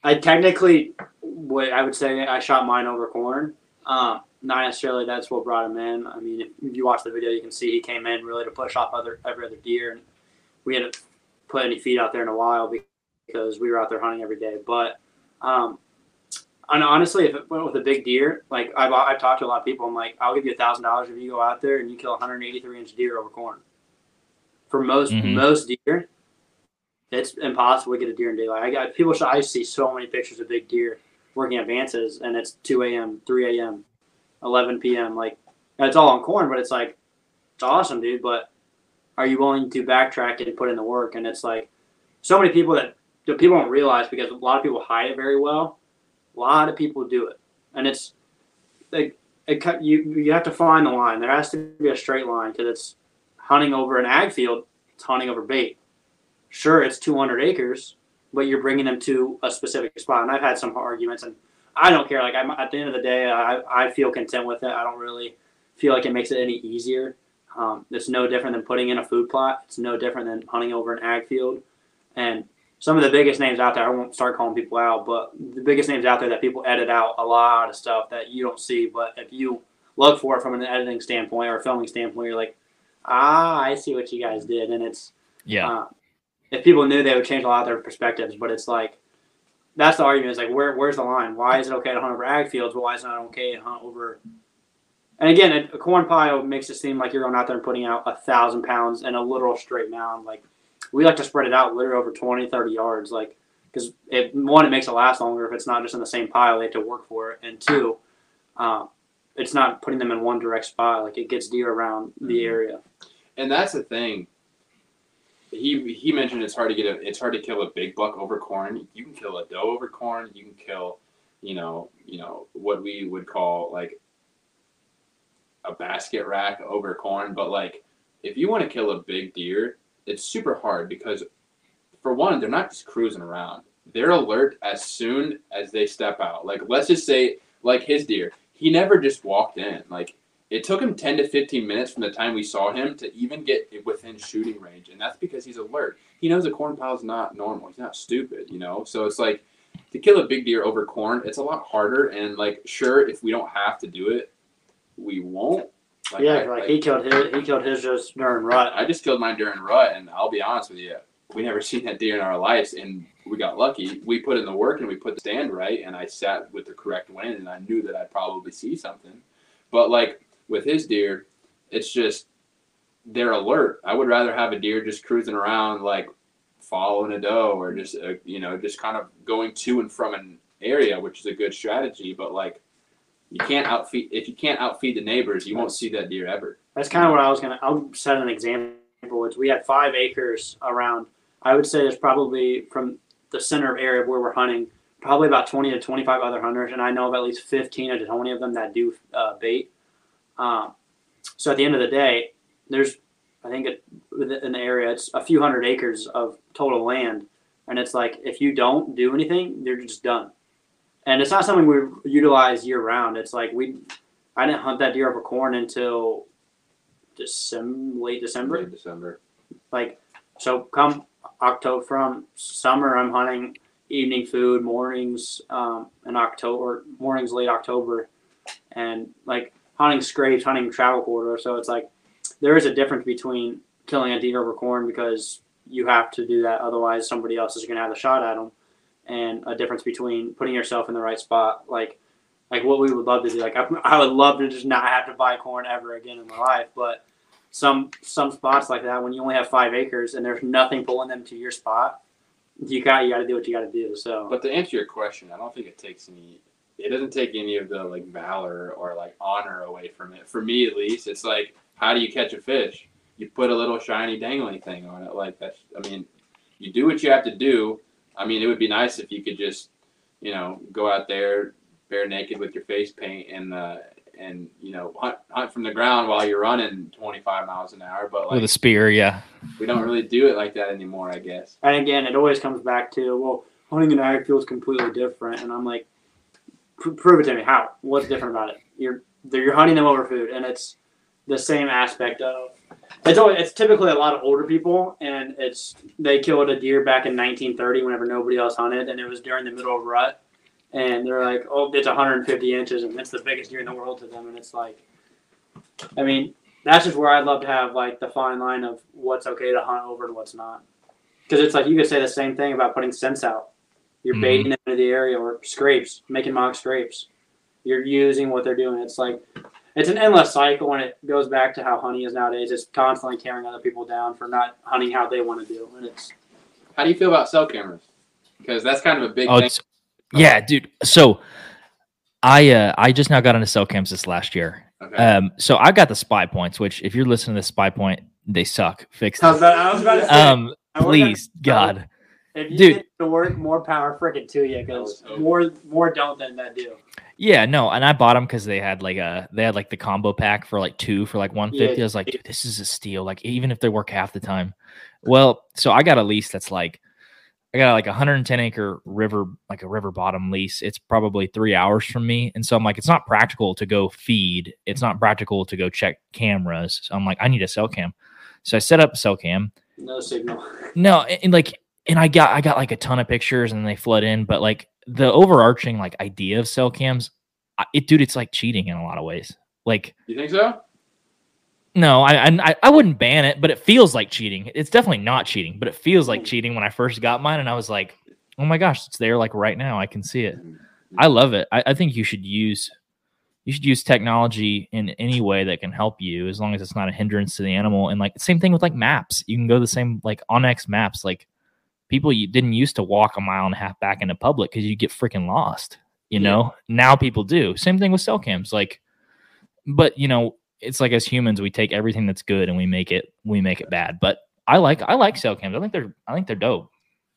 I technically would I would say I shot mine over corn. Um, not necessarily that's what brought him in. I mean, if you watch the video, you can see he came in really to push off other every other deer, and we hadn't put any feed out there in a while because we were out there hunting every day. But um, and honestly, if it went with a big deer, like I've, I've talked to a lot of people, I'm like, I'll give you a thousand dollars if you go out there and you kill 183 inch deer over corn. For most Mhm. most deer, it's impossible to get a deer in daylight. I got people. I see so many pictures of big deer working advances, and it's 2 a.m., 3 a.m., 11 p.m. Like it's all on corn, but it's like it's awesome, dude. But are you willing to backtrack and put in the work? And it's like so many people that, people don't realize because a lot of people hide it very well. A lot of people do it, and it's like it you. You have to find the line. There has to be a straight line because it's hunting over an ag field. It's hunting over bait. Sure, it's 200 acres, but you're bringing them to a specific spot. And I've had some arguments, and I don't care. Like I'm at the end of the day, I, I feel content with it. I don't really feel like it makes it any easier. Um, it's no different than putting in a food plot. It's no different than hunting over an ag field. And some of the biggest names out there, I won't start calling people out, but the biggest names out there that people edit out a lot of stuff that you don't see. But if you look for it from an editing standpoint or a filming standpoint, you're like, ah, I see what you guys did, and it's yeah. uh, if people knew, they would change a lot of their perspectives. But it's like that's the argument. Is like where where's the line? Why is it okay to hunt over ag fields, but why is it not okay to hunt over? And again, a, a corn pile makes it seem like you're going out there and putting out a thousand pounds in a literal straight mound. Like we like to spread it out literally over 20, 30 yards. Like because it one, it makes it last longer if it's not just in the same pile. They have to work for it, and two, um, it's not putting them in one direct spot. Like it gets deer around the Mhm. area. and that's the thing. He he mentioned it's hard to get a it's hard to kill a big buck over corn. You can kill a doe over corn. You can kill, you know, you know what we would call like a basket rack over corn. But like, if you want to kill a big deer, it's super hard because for one, they're not just cruising around. They're alert as soon as they step out. Like let's just say like his deer, he never just walked in. Like it took him 10 to 15 minutes from the time we saw him to even get within shooting range and that's because he's alert. He knows a corn pile is not normal. He's not stupid you know? So it's like to kill a big deer over corn it's a lot harder and like sure if we don't have to do it we won't. Like, yeah, I, like, he killed his. He killed his just during rut. I just killed mine during rut and i'll be honest with you we never seen that deer in our lives and we got lucky. We put in the work and we put the stand right and i sat with the correct wind and i knew that i'd probably see something. But like with his deer, it's just they're alert. I would rather have a deer just cruising around like following a doe or just uh, you know just kind of going to and from an area, which is a good strategy. But like you can't outfeed if you can't outfeed the neighbors, you won't see that deer ever. That's kind of what I was gonna. I'll set an example. Which we had five acres around. I would say there's probably from the center of area where we're hunting, probably about 20 to 25 other hunters, and I know of at least 15 to 20 of them that do uh, bait. Um, so at the end of the day, there's I think it, in the area it's a few hundred acres of total land, and it's like if you don't do anything, they're just done. And it's not something we utilize year round. It's like we, I didn't hunt that deer over corn until December, late December. Late December. Like so, come October from summer, I'm hunting evening food, mornings, um, in October, mornings late October, and like hunting scrapes, hunting travel corridor. So it's like there is a difference between killing a deer over corn because you have to do that, otherwise somebody else is going to have a shot at them, and a difference between putting yourself in the right spot, like like what we would love to do. Like I, I would love to just not have to buy corn ever again in my life, but some some spots like that when you only have five acres and there's nothing pulling them to your spot, you got you got to do what you got to do. So, but to answer your question, I don't think it takes any it doesn't take any of the like valor or like honor away from it. For me, at least, it's like how do you catch a fish? You put a little shiny dangling thing on it. Like that's. I mean, you do what you have to do. I mean, it would be nice if you could just, you know, go out there bare naked with your face paint and uh, and you know hunt hunt from the ground while you're running 25 miles an hour. But like, with a spear, yeah. We don't really do it like that anymore, I guess. And again, it always comes back to well, hunting an ag feels completely different, and I'm like, prove it to me. How? What's different about it? You're you're hunting them over food, and it's the same aspect of. It's always, it's typically a lot of older people, and it's they killed a deer back in 1930 whenever nobody else hunted, and it was during the middle of rut, and they're like, oh, it's 150 inches, and it's the biggest deer in the world to them, and it's like, I mean, that's just where I'd love to have like the fine line of what's okay to hunt over and what's not, because it's like you could say the same thing about putting scents out you're mm-hmm. baiting them into the area or scrapes, making mock scrapes. You're using what they're doing. It's like it's an endless cycle, and it goes back to how hunting is nowadays. It's constantly tearing other people down for not hunting how they want to do, and it's. How do you feel about cell cameras? Because that's kind of a big oh, thing. Yeah, dude. So, I uh, I just now got into cell cams this last year. Okay. Um, so I've got the Spypoints, which if you're listening to the Spypoint, they suck. Fix them. I was about to say. Um, please, God. If you Dude. get to work, more power freaking to you because more more don't than that do. Yeah, no, and I bought them because they had like a they had like the combo pack for like two for like one fifty. Yeah. I was like, dude, this is a steal. Like even if they work half the time. Well, so I got a lease that's like I got like a 110 acre river, like a river bottom lease. It's probably three hours from me. And so I'm like, it's not practical to go feed. It's not practical to go check cameras. So I'm like, I need a cell cam. So I set up a cell cam. No signal. No, and, and like and I got I got like a ton of pictures and they flood in, but like the overarching like idea of cell cams, it dude, it's like cheating in a lot of ways. Like you think so? No, I, I I wouldn't ban it, but it feels like cheating. It's definitely not cheating, but it feels like cheating when I first got mine, and I was like, oh my gosh, it's there like right now. I can see it. I love it. I, I think you should use you should use technology in any way that can help you as long as it's not a hindrance to the animal. And like same thing with like maps. You can go the same like onX maps, like people you didn't used to walk a mile and a half back into public because you get freaking lost. You yeah. know, now people do. Same thing with cell cams. Like, but you know, it's like as humans, we take everything that's good and we make it we make it bad. But I like I like cell cams. I think they're I think they're dope.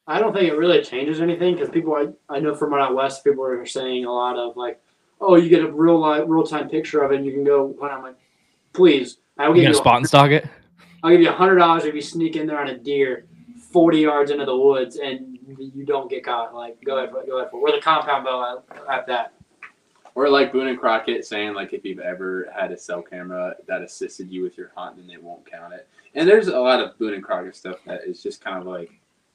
I don't think it really changes anything because people I, I know from out west people are saying a lot of like, oh, you get a real life real time picture of it and you can go. I'm like, please, I will get you. Gonna spot and stock it. I'll give you a hundred dollars if you sneak in there on a deer, forty yards into the woods, and you don't get caught. Like, go ahead, go ahead for it. Or the compound bow at, at that. Or like Boone and Crockett saying like if you've ever had a cell camera that assisted you with your hunt, then they won't count it. And there's a lot of Boone and Crockett stuff that is just kind of like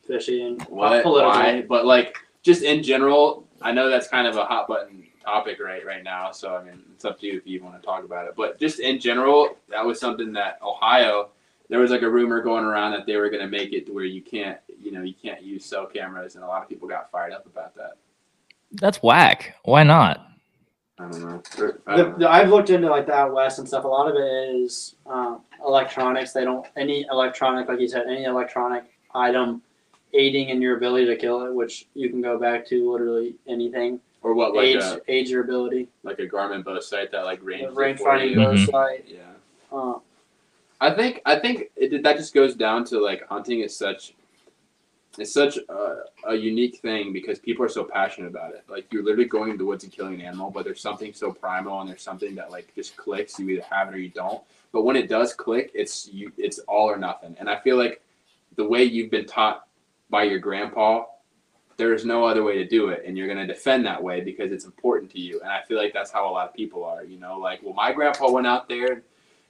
Fishy and what, political. why, but like just in general, I know that's kind of a hot button topic right right now. So I mean, it's up to you if you want to talk about it. But just in general, that was something that Ohio. There was like a rumor going around that they were going to make it to where you can't, you know, you can't use cell cameras, and a lot of people got fired up about that. That's whack. Why not? I don't know. I The, don't know. the, I've looked into like the out west and stuff. A lot of it is um, electronics. They don't any electronic, like you said, any electronic item aiding in your ability to kill it, which you can go back to literally anything. Or what, like age, a age your ability. like a Garmin bow sight that like range range finding you. bow Mhm. sight. Yeah. Uh, I think I think it, that just goes down to like hunting is such it's such a, a unique thing because people are so passionate about it. Like you're literally going to the woods and killing an animal, but there's something so primal and there's something that like just clicks. You either have it or you don't. But when it does click, it's you it's all or nothing. And I feel like the way you've been taught by your grandpa, there is no other way to do it, and you're gonna defend that way because it's important to you. And I feel like that's how a lot of people are. You know, like well, my grandpa went out there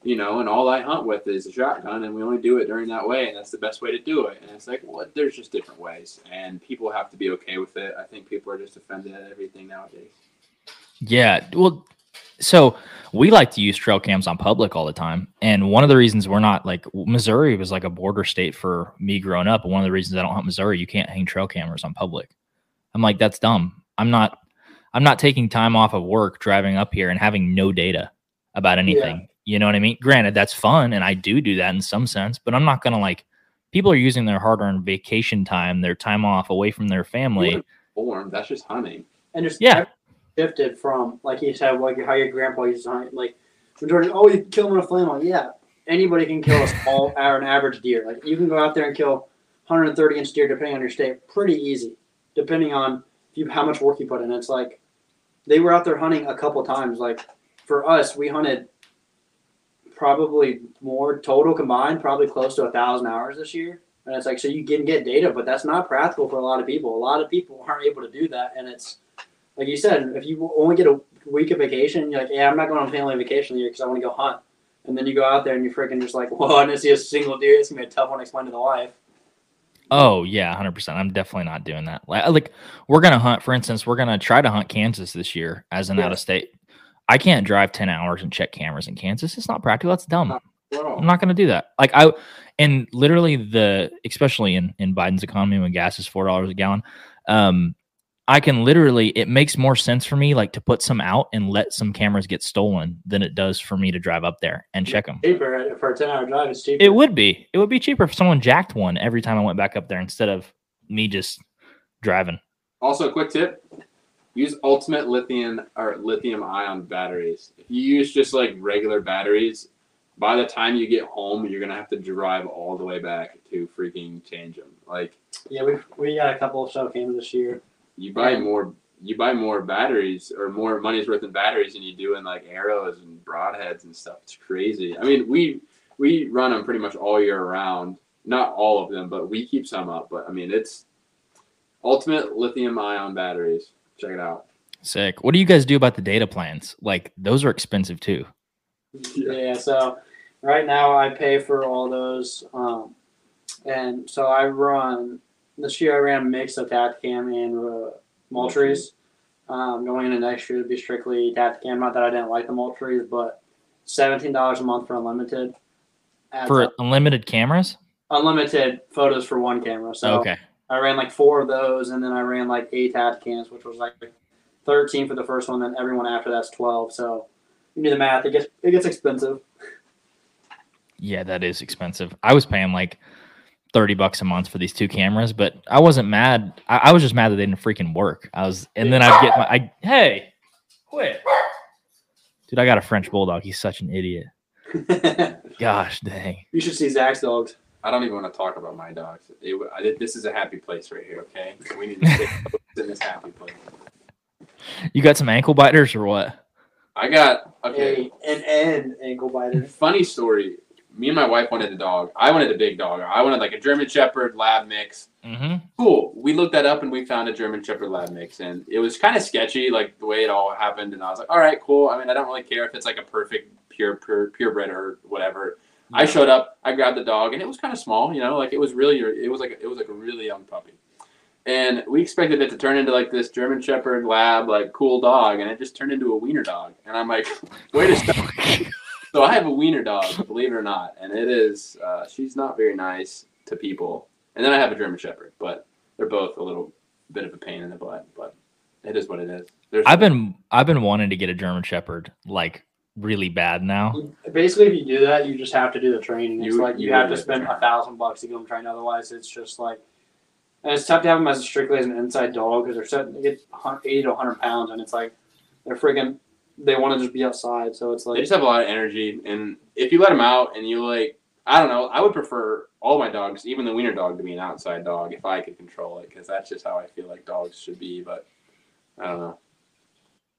you know, and all I hunt with is a shotgun, and we only do it during that way, and that's the best way to do it. And it's like, well, there's just different ways, and people have to be okay with it. I think people are just offended at everything nowadays. Yeah. Well, so we like to use trail cams on public all the time. And one of the reasons we're not like Missouri was like a border state for me growing up. And one of the reasons I don't hunt Missouri, you can't hang trail cameras on public. I'm like, that's dumb. I'm not I'm not taking time off of work driving up here and having no data about anything. You know what I mean? Granted, that's fun and I do do that in some sense, but I'm not going to like people are using their hard-earned vacation time, their time off away from their family. Form that's just hunting. and just Yeah. shifted from like you said, like how your grandpa used to hunt. Like majority, oh, you kill him with a flannel. Yeah, anybody can kill a small an average deer. Like you can go out there and kill 130 inch deer, depending on your state, pretty easy, depending on if you how much work you put in. It's like they were out there hunting a couple times. Like for us, we hunted probably more total combined, probably close to a thousand hours this year. And it's like so you can get data, but that's not practical for a lot of people. A lot of people aren't able to do that, and it's like you said, if you only get a week of vacation, you're like, yeah, I'm not going on family vacation year because I want to go hunt. And then you go out there and you're freaking just like, well, I didn't see a single deer. It's gonna be a tough one to explain to the wife. Oh yeah, hundred percent. I'm definitely not doing that. Like, like we're gonna hunt, for instance, we're gonna try to hunt Kansas this year as an Yeah. out of state. I can't drive ten hours and check cameras in Kansas. It's not practical. That's dumb. I'm not gonna do that. Like I and literally the especially in in Biden's economy when gas is four dollars a gallon, um, I can literally it makes more sense for me like to put some out and let some cameras get stolen than it does for me to drive up there and check them. Cheaper for a ten hour drive. It's cheaper. It would be. It would be cheaper if someone jacked one every time I went back up there instead of me just driving. Also, a quick tip: use ultimate lithium or lithium ion batteries. If you use just like regular batteries, by the time you get home, you're gonna have to drive all the way back to freaking change them. Like Yeah, we we got a couple of show cams this year. you buy Yeah. more, you buy more batteries or more money's worth in batteries than you do in like arrows and broadheads and stuff. It's crazy. I mean, we we run them pretty much all year round. Not all of them, but we keep some up. But I mean, it's ultimate lithium ion batteries. Check it out. Sick. What do you guys do about the data plans? Like those are expensive too. Yeah. so right now I pay for all those, um, and so I run this year. I ran a mix of Tacticam and uh, Moultries. Um, going into next year to be strictly Tacticam. Not that I didn't like the Moultries, but seventeen dollars a month for unlimited. For up. unlimited cameras? unlimited photos for one camera. So okay. I ran like four of those, and then I ran like eight Tacticams, which was like thirteen for the first one. Then everyone after that's twelve. So you do the math. It gets it gets expensive. Yeah, that is expensive. I was paying like 30 bucks a month for these two cameras, but I wasn't mad. I, I was just mad that they didn't freaking work. I was, and then I'd get my, I, hey, quit. Dude, I got a French bulldog. He's such an idiot. Gosh dang. you should see Zach's dogs. I don't even want to talk about my dogs. It, I did, this is a happy place right here. Okay, we need to stay in this happy place. You got some ankle biters or what? I got okay. A an end ankle biter. Funny story. me and my wife wanted a dog. I wanted a big dog. I wanted like a German Shepherd Lab mix. Mm-hmm. Cool. We looked that up and we found a German Shepherd Lab mix, and it was kind of sketchy, like the way it all happened. And I was like, all right, cool. I mean, I don't really care if it's like a perfect pure pure purebred or whatever. I showed up, I grabbed the dog, and it was kind of small, you know, like it was really, it was like it was like a really young puppy, and we expected it to turn into like this German Shepherd Lab, like cool dog, and it just turned into a wiener dog, and I'm like, wait a second. so I have a wiener dog, believe it or not, and it is, uh, she's not very nice to people, and then I have a German Shepherd, but they're both a little bit of a pain in the butt, but it is what it is. There's I've been I've been wanting to get a German Shepherd like really bad now. Basically, if you do that, you just have to do the training. It's You- like you, you have to spend a thousand bucks to get them trained. Otherwise, it's just like, and it's tough to have them as strictly as an inside dog because they're set, they get eighty to hundred pounds, and it's like they're freaking. They want to just be outside, so it's like They just have a lot of energy, and if you let them out and you like, I don't know, I would prefer all my dogs, even the wiener dog, to be an outside dog if I could control it, because that's just how I feel like dogs should be. But I don't know.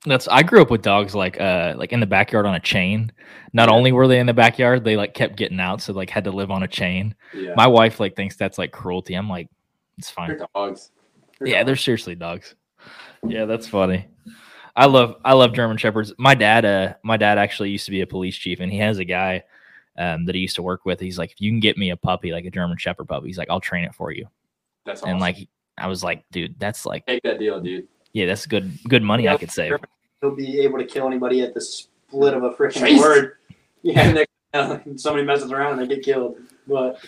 That's I grew up with dogs like uh like in the backyard on a chain. Not Yeah. only were they in the backyard, they like kept getting out, so like had to live on a chain. Yeah, My wife like thinks that's like cruelty. I'm like, it's fine. they're dogs. They're Yeah, they're seriously dogs. Yeah, that's funny. I love I love German shepherds. My dad uh my dad actually used to be a police chief and he has a guy um that he used to work with. He's like, if you can get me a puppy, like a German shepherd puppy, he's like, I'll train it for you. That's awesome. And like I was like, dude, that's like take that deal, dude. Yeah, that's good good money I could save. he'll be able to kill anybody at the split of a freaking word. Yeah, and then somebody messes around and they get killed. But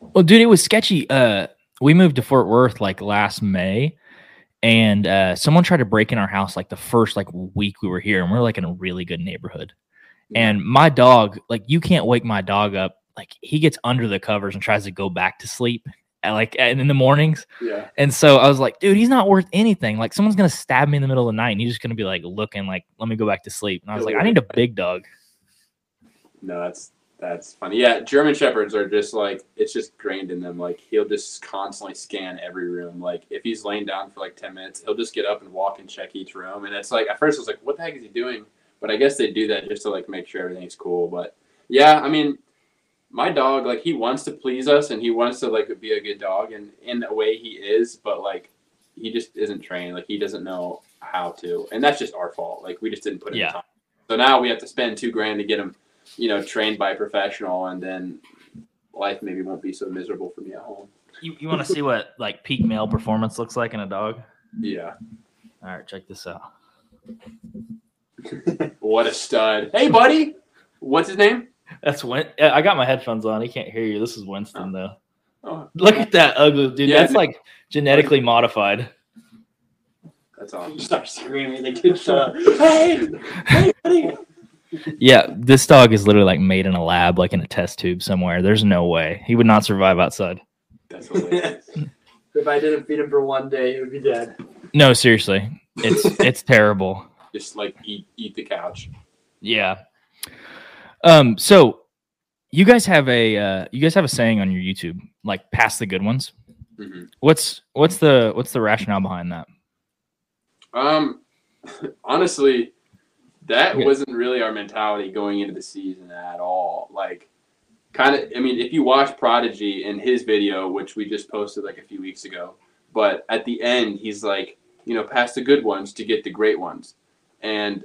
Well, dude, it was sketchy. Uh, we moved to Fort Worth like last May, and uh, someone tried to break in our house like the first like week we were here, and we're like in a really good neighborhood. And my dog, like, you can't wake my dog up. Like, he gets under the covers and tries to go back to sleep, at, like and in the mornings. Yeah, And so I was like, dude, he's not worth anything. Like, someone's gonna stab me in the middle of the night, and he's just gonna be like looking like, let me go back to sleep. And I was like, I need a big dog. no, that's that's funny. Yeah, German shepherds are just like it's just ingrained in them. Like he'll just constantly scan every room. Like if he's laying down for like ten minutes, he'll just get up and walk and check each room. And it's like at first I was like, what the heck is he doing? But I guess they do that just to like make sure everything's cool. But yeah, I mean, my dog like he wants to please us and he wants to like be a good dog and in a way he is, but like he just isn't trained. Like he doesn't know how to, and that's just our fault. Like we just didn't put in Yeah. time. So now we have to spend two grand to get him, you know, trained by a professional, and then life maybe won't be so miserable for me at home. You, you want to see what like peak male performance looks like in a dog? Yeah. All right, check this out. What a stud. Hey, buddy. What's his name? That's Win. I got my headphones on. He can't hear you. This is Winston though. Oh, oh. Look at that ugly dude. Yeah, That's dude. like genetically modified. that's you awesome. start screaming, they get shut. Hey, hey, buddy. Yeah, this dog is literally like made in a lab, like in a test tube somewhere. There's no way he would not survive outside. That's hilarious. If I didn't feed him for one day, he would be dead. No, seriously, it's it's terrible. Just like eat eat the couch. Yeah. Um. So, you guys have a uh, you guys have a saying on your YouTube, like "pass the good ones." Mhm. What's what's the what's the rationale behind that? Um, honestly, that Okay. wasn't really our mentality going into the season at all. Like, kind of, I mean, if you watch Prodigy in his video, which we just posted like a few weeks ago, but at the end, he's like, you know, pass the good ones to get the great ones. And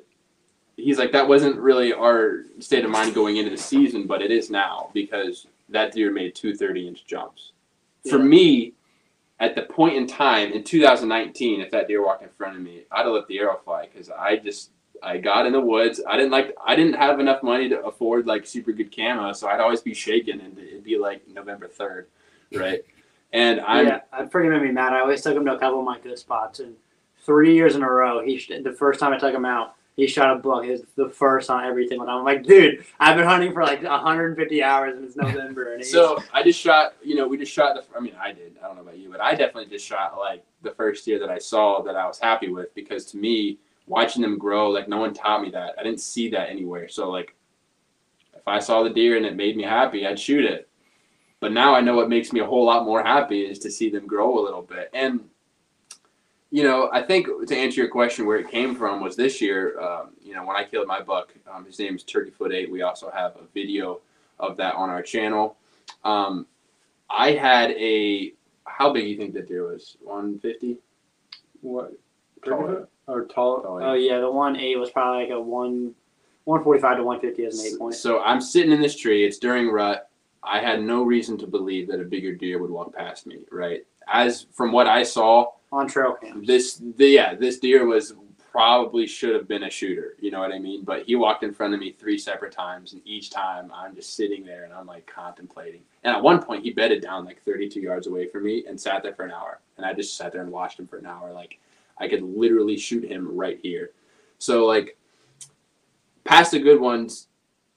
he's like, that wasn't really our state of mind going into the season, but it is now because that deer made two 30 inch jumps. For me, at the point in time in 2019, if that deer walked in front of me, I'd have let the arrow fly because I just I got in the woods. I didn't like I didn't have enough money to afford like super good camo, so I'd always be shaking and it'd be like November 3rd, right? And I'm yeah, uh, made me mad. I always took him to a couple of my good spots, and three years in a row, he the first time I took him out, he shot a buck. It was the first on everything. And I'm like, dude, I've been hunting for like 150 hours, and it's November, and so I just shot. You know, we just shot the. I mean, I did. I don't know about you, but I definitely just shot like the first deer that I saw that I was happy with because to me, watching them grow, like no one taught me that. I didn't see that anywhere. So like, if I saw the deer and it made me happy, I'd shoot it. But now I know what makes me a whole lot more happy is to see them grow a little bit. And you know, I think to answer your question, where it came from was this year. Um, you know, when I killed my buck, um, his name's Turkey Foot Eight. We also have a video of that on our channel. Um, I had a how big do you think that deer was? One fifty. What? Taller. Or tall? Taller. Oh yeah, the one eight was probably like a one, one forty five to one fifty as an eight point. So I'm sitting in this tree. It's during rut. I had no reason to believe that a bigger deer would walk past me. Right. As from what I saw, on trail cams. this the, yeah this deer was probably should have been a shooter. You know what I mean? But he walked in front of me three separate times, and each time I'm just sitting there and I'm like contemplating. And at one point, he bedded down like 32 yards away from me and sat there for an hour. And I just sat there and watched him for an hour. Like I could literally shoot him right here. So like past the good ones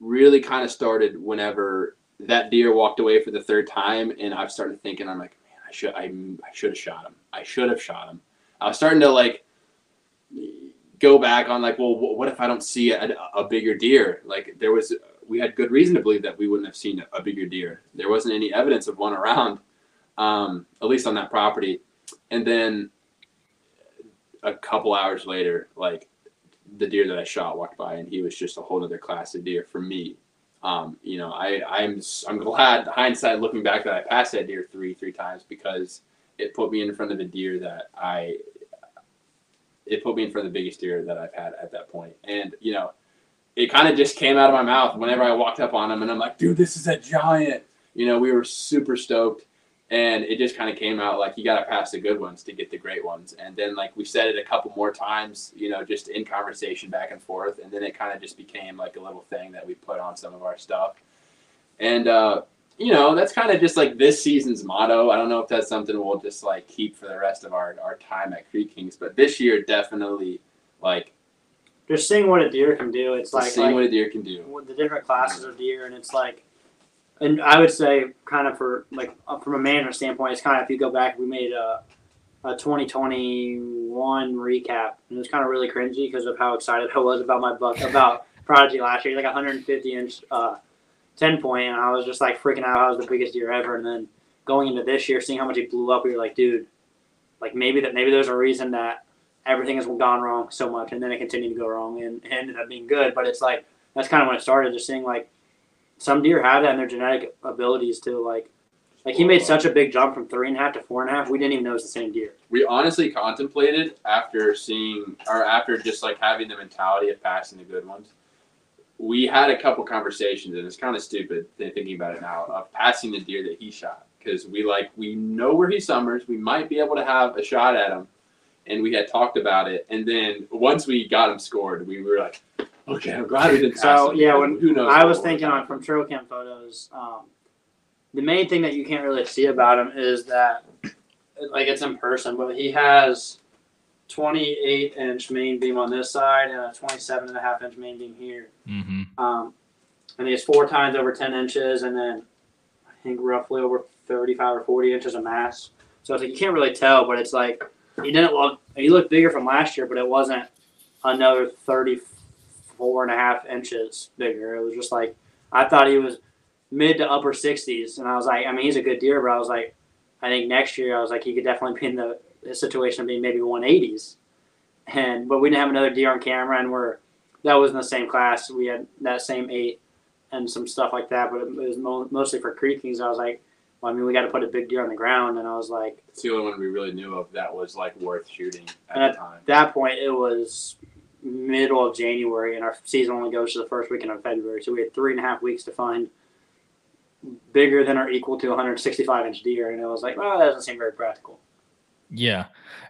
really kind of started whenever that deer walked away for the third time, and I've started thinking, I'm like, I should I, I should have shot him. I should have shot him. I was starting to like go back on like, well, what if I don't see a, a bigger deer? Like there was, we had good reason to believe that we wouldn't have seen a, bigger deer. There wasn't any evidence of one around, um, at least on that property. And then a couple hours later, like the deer that I shot walked by, and he was just a whole other class of deer for me. Um, you know, I I'm I'm glad hindsight looking back that I passed that deer three three times because it put me in front of a deer that I it put me in front of the biggest deer that I've had at that point. And, you know, it kind of just came out of my mouth whenever I walked up on him and I'm like, dude, this is a giant. You know, we were super stoked. And it just kind of came out like you got to pass the good ones to get the great ones. And then, like, we said it a couple more times, you know, just in conversation back and forth. And then it kind of just became like a little thing that we put on some of our stuff. And, uh, you know, that's kind of just like this season's motto. I don't know if that's something we'll just like keep for the rest of our, our time at Creek Kings, but this year definitely like just seeing what a deer can do. It's like seeing like, what a deer can do. the different classes of deer, and it's like, and I would say kind of for like uh, from a management standpoint, it's kind of if you go back, we made a a 2021 recap, and it was kind of really cringy because of how excited I was about my buck about Prodigy last year, like 150 inch. Uh, 10 point, and I was just like freaking out. I was the biggest deer ever. And then going into this year, seeing how much he blew up, we were like, dude, like maybe that maybe there's a reason that everything has gone wrong so much, and then it continued to go wrong and, and ended up being good. But it's like that's kind of when it started, just seeing like some deer have that in their genetic abilities to like. Like he made such a big jump from three and a half to four and a half. We didn't even know it was the same deer. We honestly contemplated after seeing or after just like having the mentality of passing the good ones we had a couple conversations, and it's kind of stupid thinking about it now of passing the deer that he shot because we like we know where he summers. We might be able to have a shot at him, and we had talked about it. And then once we got him scored, we were like, okay, I'm glad we didn't. So him, yeah, when who knows? I was thinking on from trail cam photos, um, the main thing that you can't really see about him is that like it's in person, but he has 28 inch main beam on this side and a 27 and a half inch main beam here. Mm-hmm. Um, and he has four times over 10 inches and then I think roughly over 35 or 40 inches of mass. So it's like you can't really tell, but it's like he didn't look, he looked bigger from last year, but it wasn't another 34 and a half inches bigger. It was just like, I thought he was mid to upper 60s. And I was like, I mean, he's a good deer, but I was like, I think next year I was like, he could definitely be in the the situation of being maybe 180s. And but we didn't have another deer on camera, and we're that was in the same class. We had that same eight and some stuff like that, but it was mo- mostly for Creek Kings. I was like, well, I mean, we got to put a big deer on the ground, and I was like, it's the only one we really knew of that was like worth shooting at And the time. at that point, it was middle of January, and our season only goes to the first weekend of February. So we had three and a half weeks to find bigger than or equal to 165 inch deer, and it was like, well, that doesn't seem very practical. Yeah,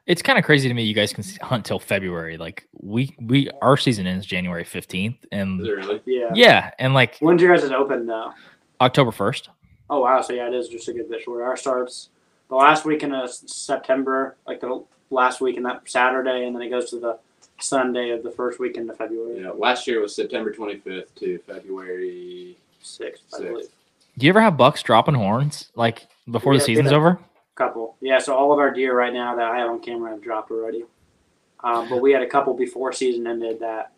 it's kind of crazy to me. You guys can hunt till February. Like we we our season ends January fifteenth, and Is really? Yeah. yeah, and like When's your guys' open though? October first. Oh wow, so yeah, it is just a good bit shorter. Our starts the last week in September, like the last week in that Saturday, and then it goes to the Sunday of the first weekend of February. Yeah. Last year was September 25th to February. Sixth, I Sixth. believe. Do you ever have bucks dropping horns like before the season's yeah. over? Couple. Yeah, so all of our deer right now that I have on camera have dropped already. Um, but we had a couple before season ended that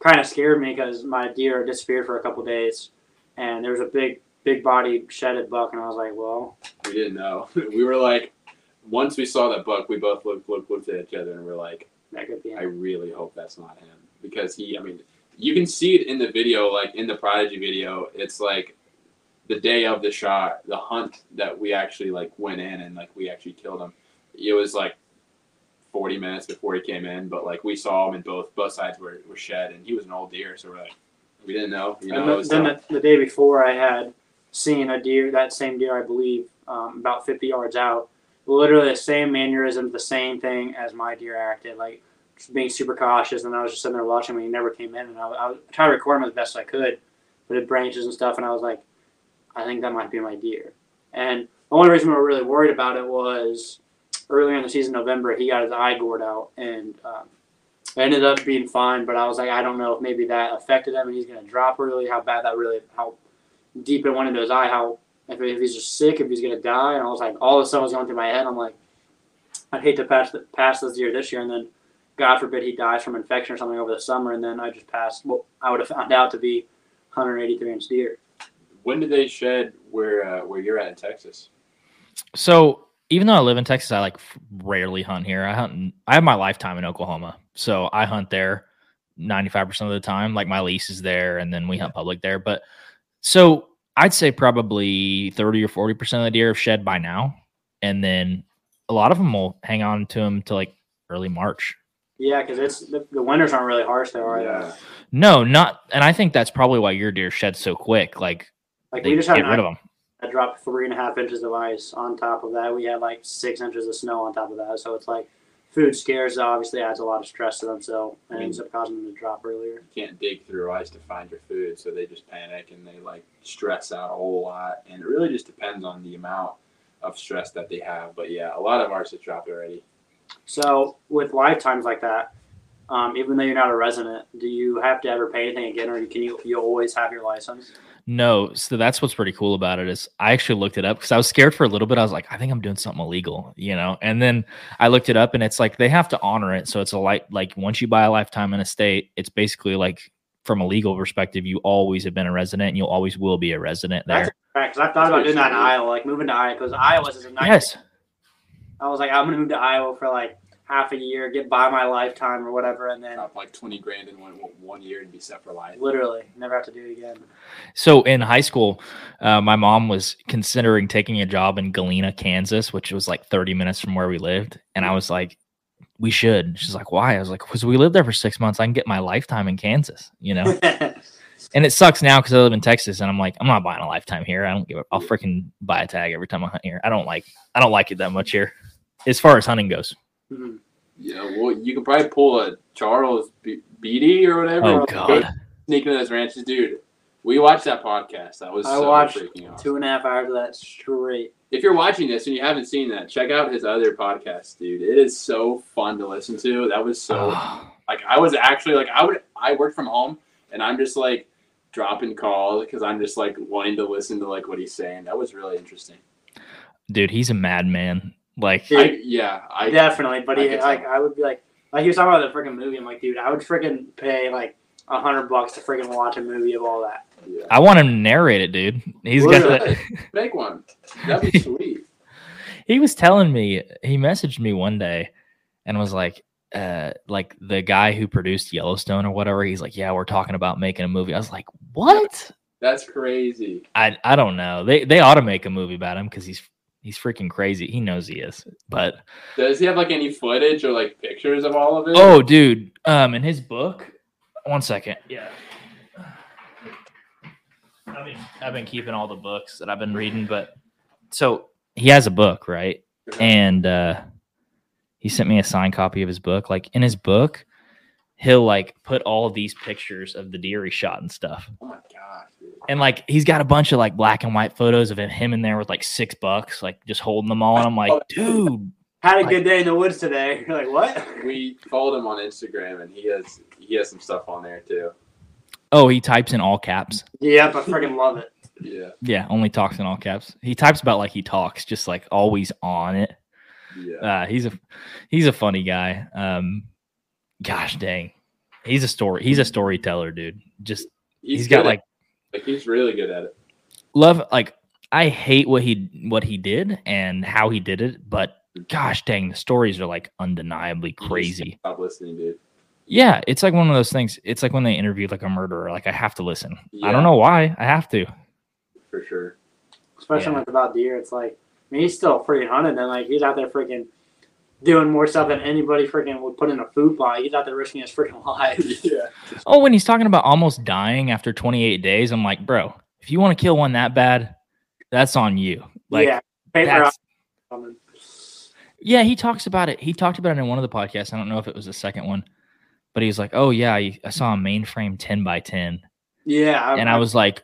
kind of scared me because my deer disappeared for a couple days, and there was a big, big body shedded buck, and I was like, well, We didn't know. we were like, once we saw that buck, we both looked looked, looked at each other and we're like, that could be I really hope that's not him because he. I mean, you can see it in the video, like in the Prodigy video. It's like the day of the shot, the hunt that we actually like went in and like we actually killed him. It was like 40 minutes before he came in, but like we saw him and both both sides were, were shed, and he was an old deer, so we're like, we didn't know. You know, and then the, the day before, I had seen a deer, that same deer, I believe, um, about 50 yards out. Literally the same mannerism, the same thing as my deer acted, like being super cautious. And I was just sitting there watching him. He never came in, and I, I trying to record him as best I could, but it branches and stuff. And I was like, I think that might be my deer. And the only reason we were really worried about it was earlier in the season, November, he got his eye gored out, and um, ended up being fine. But I was like, I don't know if maybe that affected him, and he's going to drop early. How bad that really, how deep it went into his eye, how if, if he's just sick, if he's going to die. And I was like, all this stuff was going through my head. I'm like, I'd hate to pass the, pass this year this year, and then God forbid he dies from infection or something over the summer, and then I just passed what I would have found out to be 183 inch deer. when did they shed where uh, where you're at in Texas? So even though I live in Texas, I like rarely hunt here. I hunt. in- I have my lifetime in Oklahoma, so I hunt there ninety five percent of the time. Like my lease is there, and then we hunt public there. But so I'd say probably thirty or forty percent of the deer have shed by now, and then a lot of them will hang on to them to like early March. Yeah, because it's the, the winters aren't really harsh there, are Yeah. they? No, not, and I think that's probably why your deer shed so quick. Like Like they we just had get an rid of them. I dropped three and a half inches of ice on top of that. We had like six inches of snow on top of that. So it's like food scares obviously adds a lot of stress to them. So it ends up causing them to drop earlier. You can't dig through ice to find your food, so they just panic and they like stress out a whole lot. And it really just depends on the amount of stress that they have. But yeah, a lot of ours have dropped already. So with lifetimes like that, um, even though you're not a resident, do you have to ever pay anything again, or can you you always have your license? No, so that's what's pretty cool about it is I actually looked it up because I was scared for a little bit. I was like, I think I'm doing something illegal, you know. And then I looked it up, and it's like they have to honor it. So it's a like like once you buy a lifetime in a state, it's basically like from a legal perspective, you always have been a resident, and you always will be a resident there. That's Because I thought about doing that in Iowa, like moving to Iowa, because Iowa is a nice. yes, I was like, I'm gonna move to Iowa for like half a year, get by my lifetime or whatever, and then Drop like twenty grand in one one year and be set for life. literally never have to do it again. So in high school, uh, my mom was considering taking a job in Galena, Kansas, which was like 30 minutes from where we lived. And I was like, we should. She's like, why? I was like, because we lived there for six months. I can get my lifetime in Kansas, you know? and it sucks now because I live in Texas and I'm like, I'm not buying a lifetime here. I don't give a, I'll freaking buy a tag every time I hunt here. I don't like, I don't like it that much here as far as hunting goes. Mhm. Yeah, well, you could probably pull a Charles Be- Beatty or whatever. Oh, Go God. sneak into those ranches, dude. We watched that podcast. That was I so watched freaking awesome. Two and a half hours of that straight. If you're watching this and you haven't seen that, check out his other podcast, dude. It is so fun to listen to. That was so Oh, like I was actually like I would I work from home and I'm just like dropping calls because I'm just like wanting to listen to like what he's saying. That was really interesting. dude, he's a madman. Like, Dude. I, yeah, I Definitely, but I he, get that. like I would be like, like he was talking about the freaking movie. I'm like, dude, I would freaking pay like a hundred bucks to freaking watch a movie of all that. yeah. I want him to narrate it, dude. He's got Really? make one. That'd be sweet. he was telling me he messaged me one day and was like uh like the guy who produced yellowstone or whatever he's like yeah we're talking about making a movie i was like what That's crazy. i i don't know they they ought to make a movie about him because he's he's freaking crazy. He knows he is. But Does he have like any footage or like pictures of all of it? oh dude. Um in his book? One second. Yeah. I mean, I've been keeping all the books that I've been reading, but so he has a book, right? and uh he sent me a signed copy of his book. Like in his book he'll like put all of these pictures of the deer he shot and stuff. Oh my gosh, dude. And like he's got a bunch of like black and white photos of him, him in there with like six bucks like just holding them all and i'm like dude Had a Like- good day in the woods today. You're like, what? We followed him on Instagram and he has he has some stuff on there too. oh he types in all caps Yep, I freaking love it. Yeah, yeah only talks in all caps he types about like he talks just like always on it yeah. uh he's a he's a funny guy um gosh dang he's a story he's a storyteller dude just he's got at- like like he's really good at it. love like I hate what he what he did and how he did it, but gosh dang, the stories are like undeniably crazy. Stop listening, dude. Yeah, it's like one of those things. It's like when they interview like a murderer. Like I have to listen. I don't know why. I have to. For sure. especially Yeah. when it's about deer. It's like, I mean, he's still freaking hunting, and like he's out there freaking doing more stuff than anybody freaking would put in a food plot. He's out there risking his freaking life. yeah. Oh, when he's talking about almost dying after 28 days, I'm like, bro, if you want to kill one that bad, that's on you. Like, yeah, paper that's, yeah, he talks about it. He talked about it in one of the podcasts. I don't know if it was the second one, but he's like, oh, yeah, I, I saw a mainframe 10 by 10. Yeah, And I was like,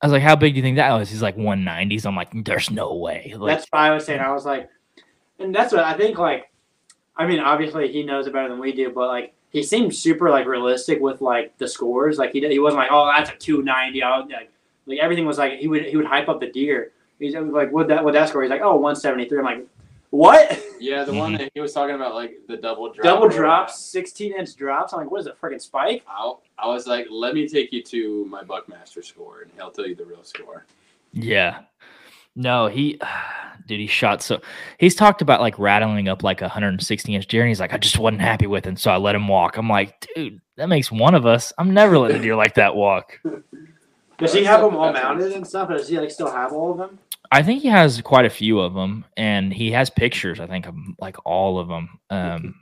I was like, how big do you think that was? He's like 190s. I'm like, there's no way. Like, that's why I was saying. I was like, and that's what I think. Like, I mean, obviously he knows it better than we do, but like he seemed super like realistic with like the scores. Like he he wasn't like, oh, that's a two ninety. Like, like everything was like he would he would hype up the deer. He's like, what that what that score? He's like, oh, 173. I'm like, what? Yeah, the one that he was talking about, like the double drop. Double drops, 16 inch drops. I'm like, what is it, freaking spike? I, I was like, let me take you to my Buckmaster score, and he'll tell you the real score. Yeah. No, he, dude, he shot so. He's talked about like rattling up like a 160 inch deer, and he's like, I just wasn't happy with him, so I let him walk. I'm like, dude, that makes one of us. I'm never letting a deer like that walk. Does he have them all mounted and stuff? Or does he like still have all of them? I think he has quite a few of them, and he has pictures. I think of like all of them, um,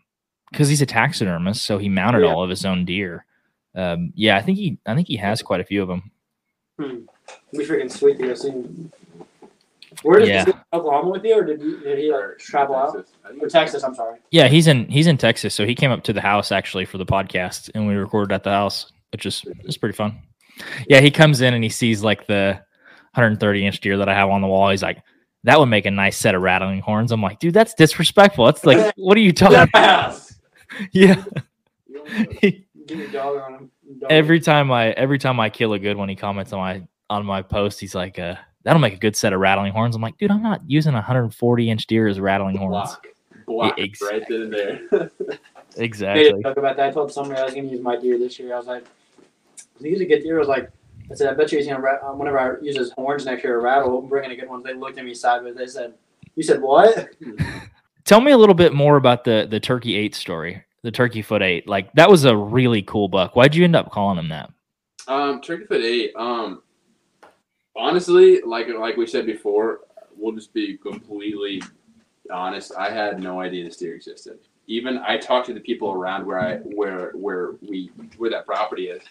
because he's a taxidermist, so he mounted Yeah. all of his own deer. Um, yeah, I think he, I think he has quite a few of them. It'd be freaking sweet to go see. Where did Yeah. he Oklahoma with you, or did he, did he like travel out? Texas. I Or Texas, I'm sorry. Yeah, he's in he's in Texas, so he came up to the house actually for the podcast, and we recorded at the house, which is it's pretty fun. Yeah, he comes in and he sees like the 130 inch deer that I have on the wall. He's like, "That would make a nice set of rattling horns." I'm like, "Dude, that's disrespectful. That's like, what are you talking?" house. yeah. You don't- Give on him. Every time I every time I kill a good one, he comments on my on my post. He's like, uh, "That'll make a good set of rattling horns." I'm like, "Dude, I'm not using a 140 inch deer as rattling horns." block, block Yeah, it right then and there. Exactly. didn't talk about that. I told somebody I was going to use my deer this year. I was like, "If you use a good deer." I was like, I said, I bet you he's going to, ra- uh, whenever I use his horns next year to rattle, I'm bringing a good one. They looked at me sideways. They said, You said what? Tell me a little bit more about the the turkey eight story, the turkey foot eight. Like that was a really cool buck. Why'd you end up calling him that? Um, Turkey Foot Eight. Um, honestly, like like we said before, we'll just be completely honest. I had no idea this deer existed. Even I talked to the people around where I where where we where that property is,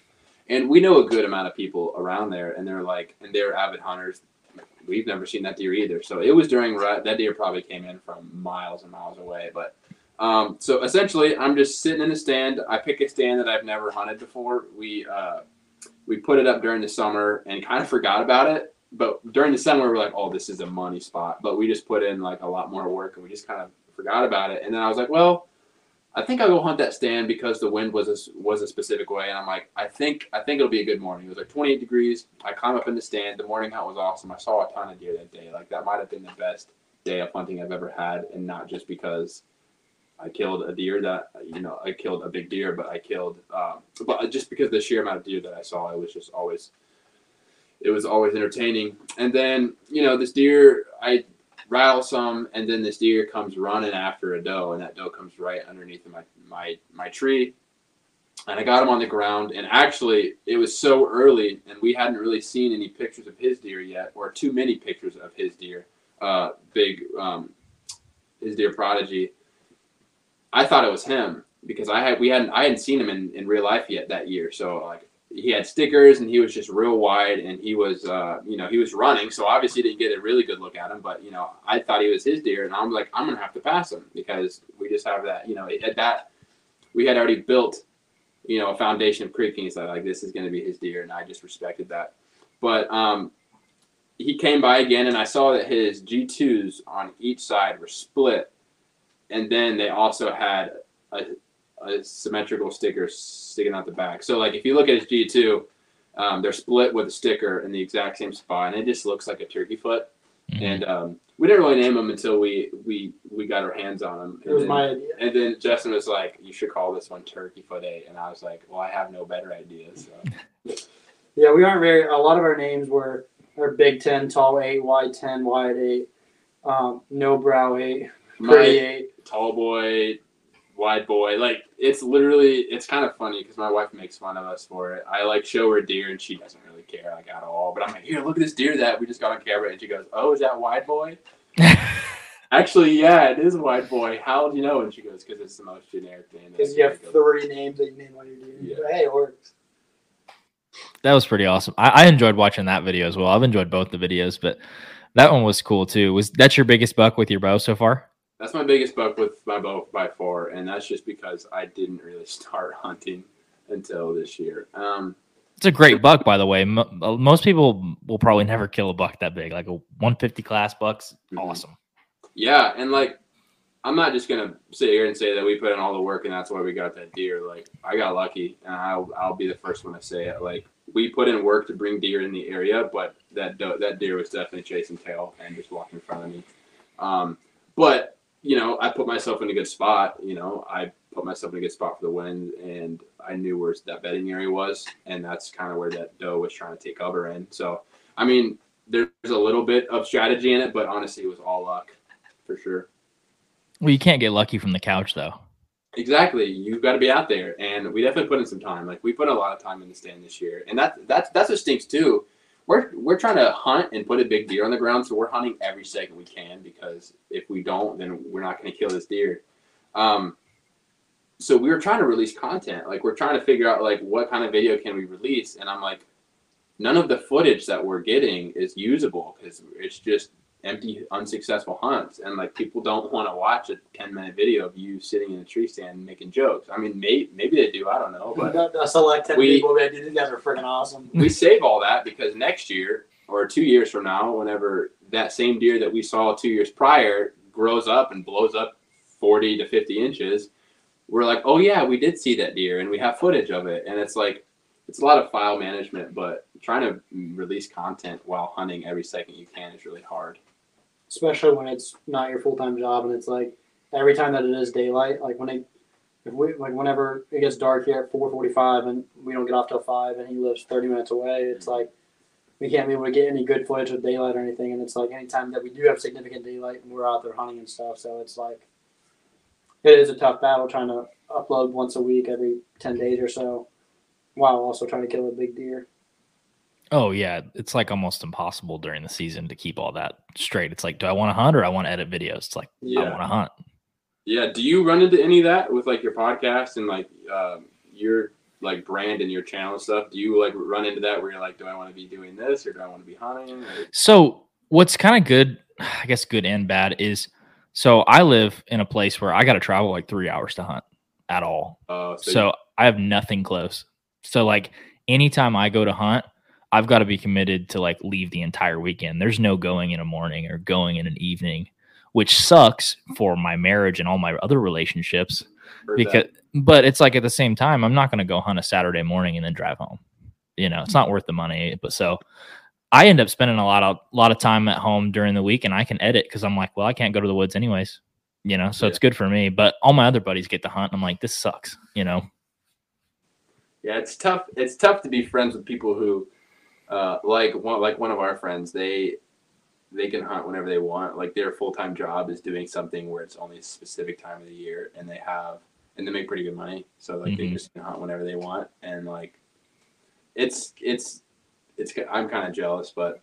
and we know a good amount of people around there, and they're like, and they're avid hunters. We've never seen that deer either. So it was during. That deer probably came in from miles and miles away, but. Um, so essentially, I'm just sitting in a stand. I pick a stand that I've never hunted before. We uh, we put it up during the summer and kind of forgot about it. But during the summer, we are like, oh, this is a money spot. But we just put in like a lot more work and we just kind of forgot about it. And then I was like, well, I think I'll go hunt that stand because the wind was a, was a specific way. And I'm like, I think I think it'll be a good morning. It was like 28 degrees. I climb up in the stand. The morning hunt was awesome. I saw a ton of deer that day. Like that might have been the best day of hunting I've ever had, and not just because I killed a deer that you know I killed a big deer, but I killed, um, but just because the sheer amount of deer that I saw, it was just always, it was always entertaining. And then you know this deer, I rattle some, and then this deer comes running after a doe, and that doe comes right underneath my my my tree, and I got him on the ground. And actually, it was so early, and we hadn't really seen any pictures of his deer yet, or too many pictures of his deer. Uh, big, um, his deer prodigy. I thought it was him because I had we hadn't I hadn't seen him in, in real life yet that year. So like he had stickers and he was just real wide and he was uh, you know he was running so obviously didn't get a really good look at him but you know I thought he was his deer and I'm like I'm gonna have to pass him because we just have that you know at that we had already built you know a foundation of Creek Kings so like this is gonna be his deer and I just respected that but um, he came by again and I saw that his G2s on each side were split and then they also had a, a symmetrical sticker sticking out the back. So like if you look at his G two, um, they're split with a sticker in the exact same spot, and it just looks like a turkey foot. Mhm. And um, we didn't really name him until we we we got our hands on him. It And was then, my idea. and then Justin was like, "You should call this one Turkey Foot 8. and I was like, "Well, I have no better ideas." So. Yeah, we aren't very. A lot of our names were are Big Ten, Tall Eight, Wide Ten, Wide Eight, um, No Brow Eight, Pretty My Eight. tall boy, wide boy, like it's literally it's kind of funny because my wife makes fun of us for it. I like show her deer and she doesn't really care like at all. But I'm like, here, look at this deer that we just got on camera, and she goes, oh, is that wide boy? Actually, yeah, it is wide boy. How do you know? And she goes, because it's the most generic name. Because you have three names that you name all your deer. Yeah. But, hey, it works. That was pretty awesome. I, I enjoyed watching that video as well. I've enjoyed both the videos, but that one was cool too. Was that your biggest buck with your bow so far? That's my biggest buck with my bow by far, and that's just because I didn't really start hunting until this year. Um, It's a great buck, by the way. Uh, most people will probably never kill a buck that big, like a 150 class buck's Mhm. awesome. Yeah, and like I'm not just gonna sit here and say that we put in all the work and that's why we got that deer. Like I got lucky, and I'll I'll be the first one to say it. Like we put in work to bring deer in the area, but that do- that deer was definitely chasing tail and just walking in front of me. Um, but you know, I put myself in a good spot. You know, I put myself in a good spot for the win, and I knew where that bedding area was, and that's kind of where that doe was trying to take cover in. So, I mean, there's a little bit of strategy in it, but honestly, it was all luck for sure. Well, you can't get lucky from the couch though. Exactly. You've got to be out there, and we definitely put in some time. Like we put a lot of time in the stand this year, and that that's that's what stinks too. We're we're trying to hunt and put a big deer on the ground, so we're hunting every second we can because if we don't, then we're not going to kill this deer. Um, so we were trying to release content. Like we're trying to figure out like what kind of video can we release, and I'm like, none of the footage that we're getting is usable because it's just empty, unsuccessful hunts, and like people don't want to watch a ten minute video of you sitting in a tree stand making jokes. I mean, may, maybe they do. I don't know, but That- that's select 10 we- people. These guys are freaking awesome. we save all that because next year or two years from now, whenever that same deer that we saw two years prior grows up and blows up 40 to 50 inches, we're like, oh yeah, we did see that deer and we have footage of it. And it's like, it's a lot of file management, but trying to release content while hunting every second you can is really hard. Especially when it's not your full time job and it's like every time that it is daylight, like when it if we like whenever it gets dark here at four forty five and we don't get off till five and he lives thirty minutes away, it's like we can't be able to get any good footage with daylight or anything and it's like anytime that we do have significant daylight and we're out there hunting and stuff, so it's like it is a tough battle trying to upload once a week every ten days or so while also trying to kill a big deer. Oh yeah, it's like almost impossible during the season to keep all that straight. It's like, do I want to hunt or I want to edit videos? It's like yeah. I want to hunt. Yeah. Do you run into any of that with like your podcast and like um, your like brand and your channel stuff? Do you like run into that where you're like, do I want to be doing this or do I want to be hunting? Or, So what's kind of good, I guess good and bad is so I live in a place where I got to travel like three hours to hunt at all. uh, so, So I have nothing close. So like anytime I go to hunt, I've got to be committed to like leave the entire weekend. There's no going in a morning or going in an evening, which sucks for my marriage and all my other relationships. heard Because that. but it's like at the same time, I'm not going to go hunt a Saturday morning and then drive home. You know, it's not worth the money. But so I end up spending a lot of lot of time at home during the week and I can edit because I'm like, well, I can't go to the woods anyways. You know, so Yeah. it's good for me. But all my other buddies get to hunt. And I'm like, this sucks, you know. Yeah, it's tough. It's tough to be friends with people who, uh, like one like one of our friends. They they can hunt whenever they want. Like their full time job is doing something where it's only a specific time of the year, and they have and they make pretty good money. So like they Mhm. just can hunt whenever they want, and like it's it's it's. I'm kind of jealous, but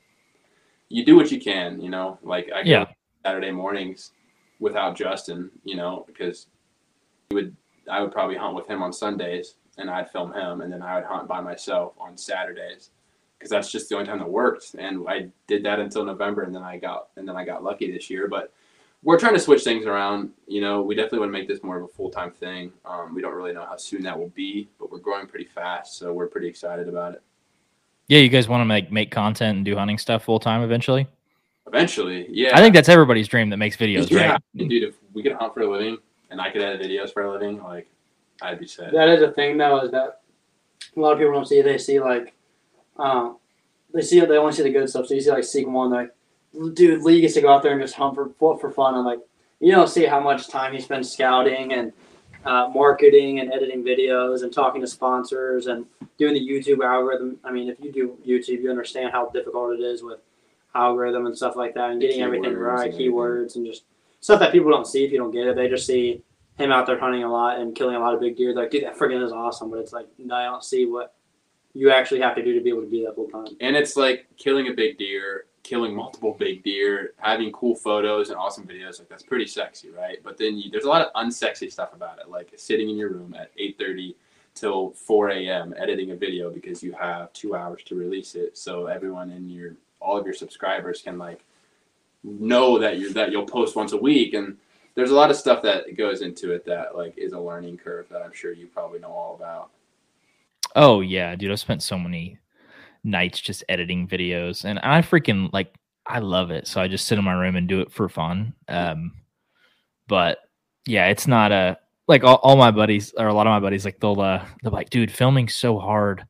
you do what you can. You know, like I Yeah. Saturday mornings without Justin. You know, because he would I would probably hunt with him on Sundays, and I'd film him, and then I would hunt by myself on Saturdays, because that's just the only time that worked. And I did that until November, and then I got and then I got lucky this year. But we're trying to switch things around. You know, we definitely want to make this more of a full time thing. Um, we don't really know how soon that will be, but we're growing pretty fast, so we're pretty excited about it. Yeah, you guys want to make make content and do hunting stuff full time eventually? Eventually, yeah. I think that's everybody's dream that makes videos, yeah, right? dude. If we could hunt for a living, and I could edit videos for a living, like I'd be set. That is a thing though, is that a lot of people don't see. They see like, um, they see they only see the good stuff. So you see like Seek One, like, dude, Lee gets to go out there and just hunt for for for fun. And like, you don't see how much time he spends scouting and uh, marketing and editing videos and talking to sponsors and doing the YouTube algorithm. I mean, if you do YouTube, you understand how difficult it is with algorithm and stuff like that and getting everything right, and keywords and just stuff that people don't see if you don't get it. They just see him out there hunting a lot and killing a lot of big deer. They're like, dude, that friggin' is awesome. But it's like, no, I don't see what you actually have to do to be able to do that full time. And it's like killing a big deer, killing multiple big deer, having cool photos and awesome videos. Like that's pretty sexy, right? But then you, there's a lot of unsexy stuff about it, like sitting in your room at 8:30 till 4 a.m. editing a video because you have two hours to release it, so everyone in your all of your subscribers can like know that you that you'll post once a week and there's a lot of stuff that goes into it that like is a learning curve that I'm sure you probably know all about. Oh yeah, dude, I've spent so many nights just editing videos and I freaking like I love it. So I just sit in my room and do it for fun. Um but yeah, it's not a like all, all my buddies or a lot of my buddies like they'll uh they're like, dude, filming's so hard.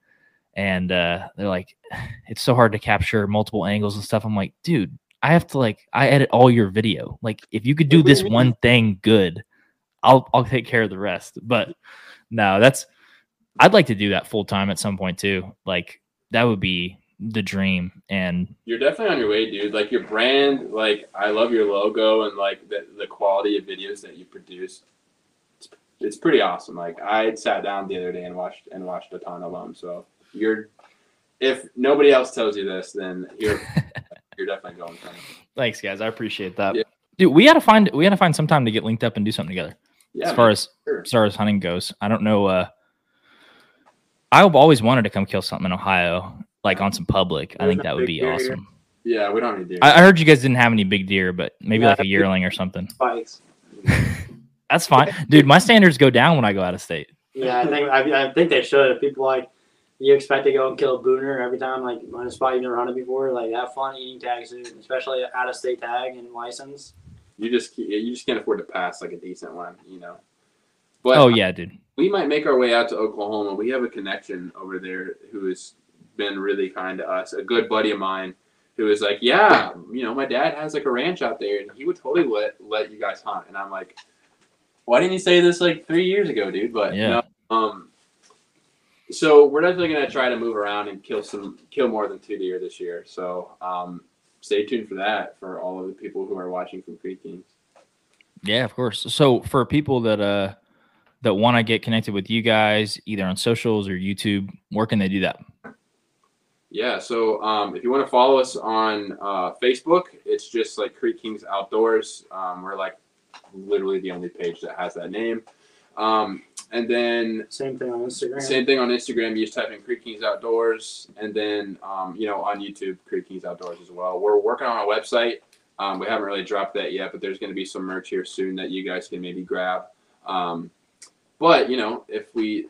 And uh they're like, it's so hard to capture multiple angles and stuff. I'm like, dude, I have to like I edit all your video. Like if you could do this one thing good, I'll I'll take care of the rest. But no, that's I'd like to do that full time at some point too. Like that would be the dream. And You're definitely on your way, dude. Like your brand, like I love your logo and like the, the quality of videos that you produce. It's, it's pretty awesome. Like I sat down the other day and watched and watched a ton of them. So you're if nobody else tells you this, then you're you're definitely going for thanks guys, I appreciate that. Yeah. Dude, we gotta find we gotta find some time to get linked up and do something together. Yeah, as far man, as sure. as far as hunting goes. I don't know. Uh, I've always wanted to come kill something in Ohio, like on some public. I think that would be deer awesome. yeah, we don't need deer. I, I heard you guys didn't have any big deer, but maybe Yeah, like a yearling or something. Spikes. That's fine, dude. My standards go down when I go out of state. Yeah, I think I, I think they should. If people like you expect to go and kill a booner every time, like on a spot you've never hunted before, like have fun eating tags, especially out of state tag and license. you just you just can't afford to pass like a decent one, you know. But Oh yeah, dude. We might make our way out to Oklahoma. We have a connection over there who has been really kind to us. A good buddy of mine who is like, yeah, you know, my dad has like a ranch out there, and he would totally let let you guys hunt. And I'm like, why didn't you say this like three years ago, dude? But Yeah. no, um, so we're definitely gonna try to move around and kill some kill more than two deer this year. So um, stay tuned for that for all of the people who are watching from Creek Kings. Yeah, of course. So for people that uh that want to get connected with you guys, either on socials or YouTube, where can they do that? Yeah, so um, if you want to follow us on uh, Facebook, it's just like Creek Kings Outdoors. Um, we're like literally the only page that has that name. Um, and then Same thing on Instagram. same thing on Instagram. You just type in Creek Kings Outdoors, and then um, you know on YouTube, Creek Kings Outdoors as well. We're working on a website. Um, we haven't really dropped that yet, but there's going to be some merch here soon that you guys can maybe grab. Um, but you know, if we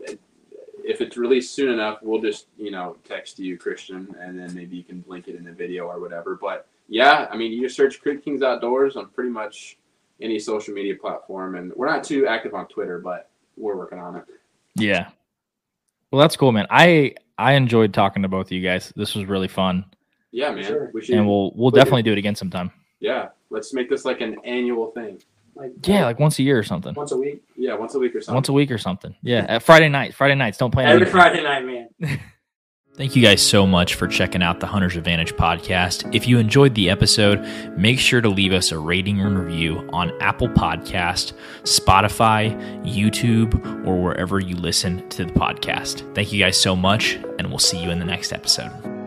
if it's released soon enough, we'll just you know text you, Christian, and then maybe you can link it in the video or whatever. But yeah, I mean, you just search Creek Kings Outdoors on pretty much any social media platform, and we're not too active on Twitter, but we're working on it. Yeah. Well, that's cool, man. I I enjoyed talking to both of you guys. This was really fun, Yeah, man, Sure. we should. and we'll we'll Please. definitely do it again sometime. Yeah, let's make this like an annual thing. Like Yeah, like once a year or something. once a week. Yeah, once a week or something. Once a week or something. Yeah, at Friday night. Friday nights. Don't play Every on Friday night, man. Thank you guys so much for checking out the Hunter's Advantage podcast. If you enjoyed the episode, make sure to leave us a rating and review on Apple Podcast, Spotify, YouTube, or wherever you listen to the podcast. Thank you guys so much, and we'll see you in the next episode.